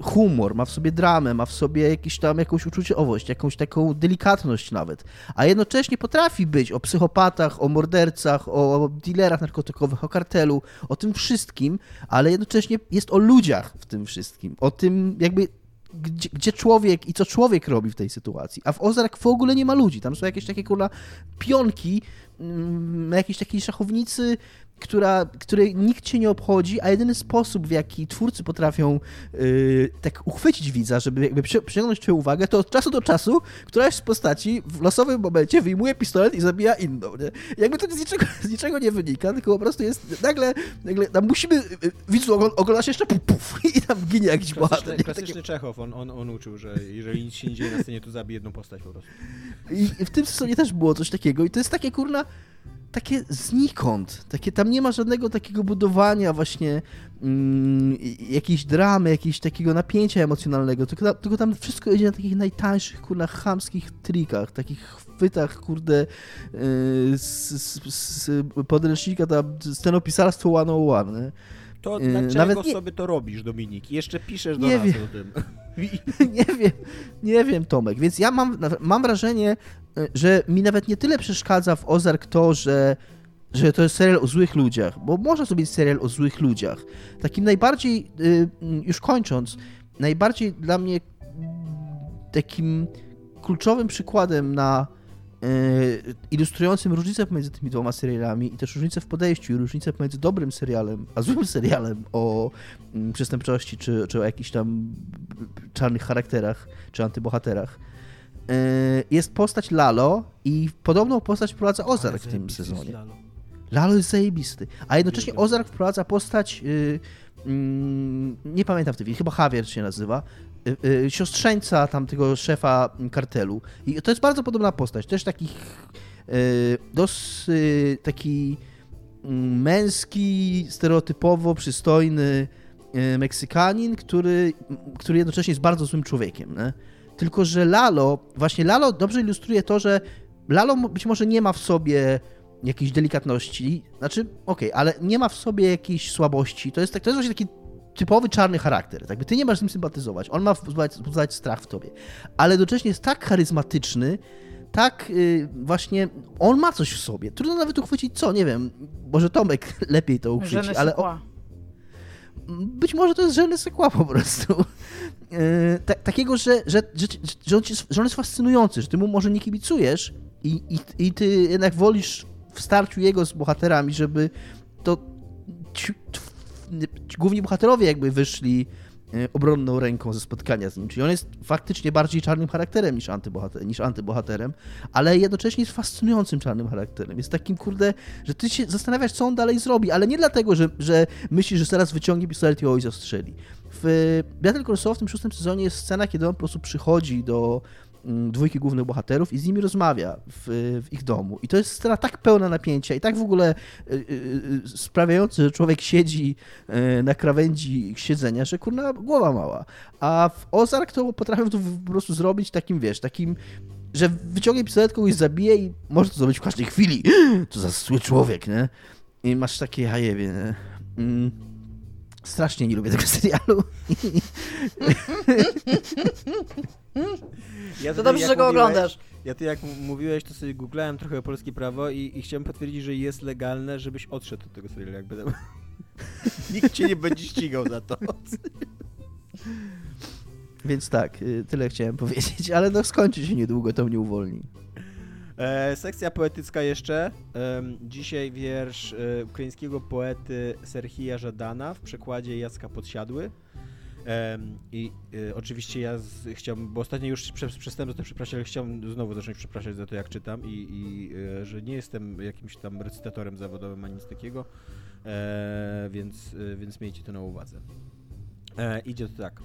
humor, ma w sobie dramę, ma w sobie jakieś tam jakąś uczuciowość, jakąś taką delikatność nawet, a jednocześnie potrafi być o psychopatach, o mordercach, o dealerach narkotykowych, o kartelu, o tym wszystkim, ale jednocześnie jest o ludziach w tym wszystkim, o tym jakby gdzie, gdzie, człowiek i co człowiek robi w tej sytuacji. A w Ozark w ogóle nie ma ludzi. Tam są jakieś takie kurwa pionki, mm, jakieś takiej szachownicy która, której nikt cię nie obchodzi, a jedyny sposób, w jaki twórcy potrafią yy, tak uchwycić widza, żeby jakby przyciągnąć twoją uwagę, to od czasu do czasu któraś z postaci w losowym momencie wyjmuje pistolet i zabija inną, nie? Jakby to z niczego, z niczego nie wynika, tylko po prostu jest nagle, nagle tam musimy, yy, widzu oglądać jeszcze puf, puf i tam ginie jakiś klasyczny, bohater. Klasyczny Takie... Czechow, on, on, on uczył, że jeżeli nic się nie dzieje na scenie, to zabije jedną postać po prostu. I w tym sezonie też było coś takiego i to jest takie kurna takie znikąd. Takie, tam nie ma żadnego takiego budowania właśnie mm, jakiejś dramy, jakiegoś takiego napięcia emocjonalnego, tylko, tylko tam wszystko idzie na takich najtańszych, kurna, chamskich trikach, takich chwytach, kurde, yy, z, z, z podręcznika tam scenopisarstwo 101, nie? To yy, dlaczego Nawet nie... sobie to robisz, Dominik? Jeszcze piszesz do nie nas wiem. o tym. nie wiem, nie wiem, Tomek. Więc ja mam, mam wrażenie, że mi nawet nie tyle przeszkadza w Ozark to, że, że to jest serial o złych ludziach, bo można sobie serial o złych ludziach. Takim najbardziej, y, już kończąc, najbardziej dla mnie takim kluczowym przykładem na y, ilustrującym różnicę pomiędzy tymi dwoma serialami i też różnicę w podejściu i różnicę pomiędzy dobrym serialem, a złym serialem o mm, przestępczości czy, czy o jakichś tam czarnych charakterach czy antybohaterach jest postać Lalo i podobną postać wprowadza Ozark w tym sezonie. Lalo. Lalo jest zajebisty. A jednocześnie Ozark wprowadza postać, yy, yy, nie pamiętam w tej chwili, chyba Javier się nazywa, yy, siostrzeńca tamtego szefa kartelu. I to jest bardzo podobna postać. Też takich y, dosyć y, taki mm, męski, stereotypowo przystojny y, Meksykanin, który, który jednocześnie jest bardzo złym człowiekiem. Nie? Tylko, że Lalo, właśnie Lalo dobrze ilustruje to, że Lalo być może nie ma w sobie jakiejś delikatności, znaczy, okej, okay, ale nie ma w sobie jakiejś słabości. To jest, tak, to jest właśnie taki typowy czarny charakter. Tak by ty nie masz z nim sympatyzować. On ma wzbudzać strach w tobie. Ale jednocześnie jest tak charyzmatyczny, tak yy, właśnie on ma coś w sobie. Trudno nawet uchwycić co, nie wiem. Może Tomek lepiej to uchwyci, ale on, być może to jest żelny sekła po prostu. E, takiego, że, że, że, że, on że on jest fascynujący, że ty mu może nie kibicujesz i, i, i ty jednak wolisz w starciu jego z bohaterami, żeby to ci, ci główni bohaterowie jakby wyszli obronną ręką ze spotkania z nim. Czyli on jest faktycznie bardziej czarnym charakterem niż, antybohater, niż antybohaterem, ale jednocześnie jest fascynującym czarnym charakterem. Jest takim, kurde, że ty się zastanawiasz, co on dalej zrobi, ale nie dlatego, że, że myślisz, że zaraz wyciągnie pistolet i oj zastrzeli. W Battle Saul w tym szóstym sezonie jest scena, kiedy on po prostu przychodzi do dwójki głównych bohaterów i z nimi rozmawia w, w, ich domu. I to jest scena tak pełna napięcia i tak w ogóle y, y, y, sprawiająca, że człowiek siedzi na krawędzi siedzenia, że kurna głowa mała. A w Ozark to potrafią to po prostu zrobić takim, wiesz, takim że wyciągnie pistolet, kogoś zabije i może to zrobić w każdej chwili. To za zły człowiek, nie? I masz takie hajewie, nie? Mm. Strasznie nie lubię tego serialu. Ja to dobrze, że go oglądasz. Ja ty jak mówiłeś, to sobie googlałem trochę polskie prawo i, i chciałem potwierdzić, że jest legalne, żebyś odszedł od tego serialu. Jakby tam... Nikt cię nie będzie ścigał za to. Więc tak, y, tyle chciałem powiedzieć, ale no skończy się niedługo, to mnie uwolni. E, sekcja poetycka jeszcze. E, dzisiaj wiersz e, ukraińskiego poety Serhija Żadana w przekładzie Jacka Podsiadły. I y, oczywiście ja z, chciałbym, bo ostatnio już prze, przestałem za to przepraszać, ale chciałbym znowu zacząć przepraszać za to, jak czytam i, i y, że nie jestem jakimś tam recytatorem zawodowym ani nic takiego, e, więc, więc miejcie to na uwadze. E, idzie to tak.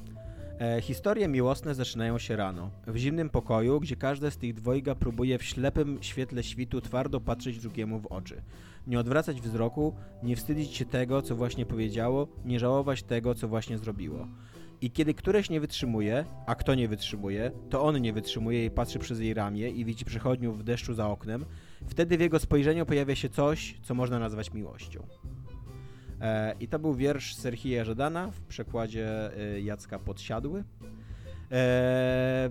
E, historie miłosne zaczynają się rano, w zimnym pokoju, gdzie każde z tych dwojga próbuje w ślepym świetle świtu twardo patrzeć drugiemu w oczy. Nie odwracać wzroku, nie wstydzić się tego, co właśnie powiedziało, nie żałować tego, co właśnie zrobiło. I kiedy któreś nie wytrzymuje, a kto nie wytrzymuje, to on nie wytrzymuje i patrzy przez jej ramię i widzi przechodniów w deszczu za oknem, wtedy w jego spojrzeniu pojawia się coś, co można nazwać miłością. E, I to był wiersz Serhija Żadana w przekładzie e, Jacka Podsiadły. E,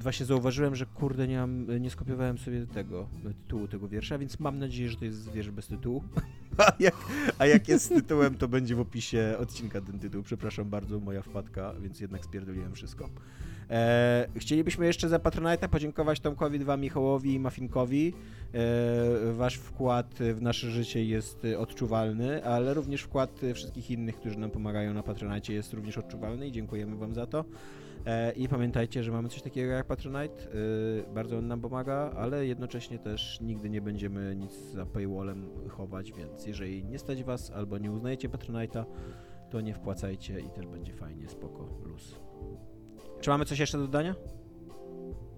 właśnie zauważyłem, że kurde, nie, mam, nie skopiowałem sobie tego tytułu tego wiersza, więc mam nadzieję, że to jest wiersz bez tytułu. A jak, a jak jest z tytułem, to będzie w opisie odcinka ten tytuł. Przepraszam bardzo, moja wpadka, więc jednak spierdoliłem wszystko. E, chcielibyśmy jeszcze za Patronite'a podziękować Tomkowi, dwa Michałowi i Mafinkowi. E, wasz wkład w nasze życie jest odczuwalny, ale również wkład wszystkich innych, którzy nam pomagają na Patronite jest również odczuwalny i dziękujemy wam za to. E, I pamiętajcie, że mamy coś takiego jak Patronite. E, bardzo on nam pomaga, ale jednocześnie też nigdy nie będziemy nic za paywallem chować, więc jeżeli nie stać was albo nie uznajecie Patronite'a, to nie wpłacajcie i też będzie fajnie, spoko, luz. Czy mamy coś jeszcze do dodania?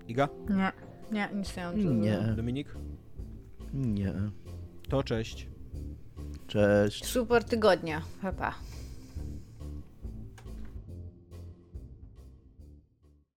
Iga? Nie, nie, nic nie mam. do Nie. dodania. Dominik? Nie. To cześć. Cześć. Super tygodnia. Pa, pa.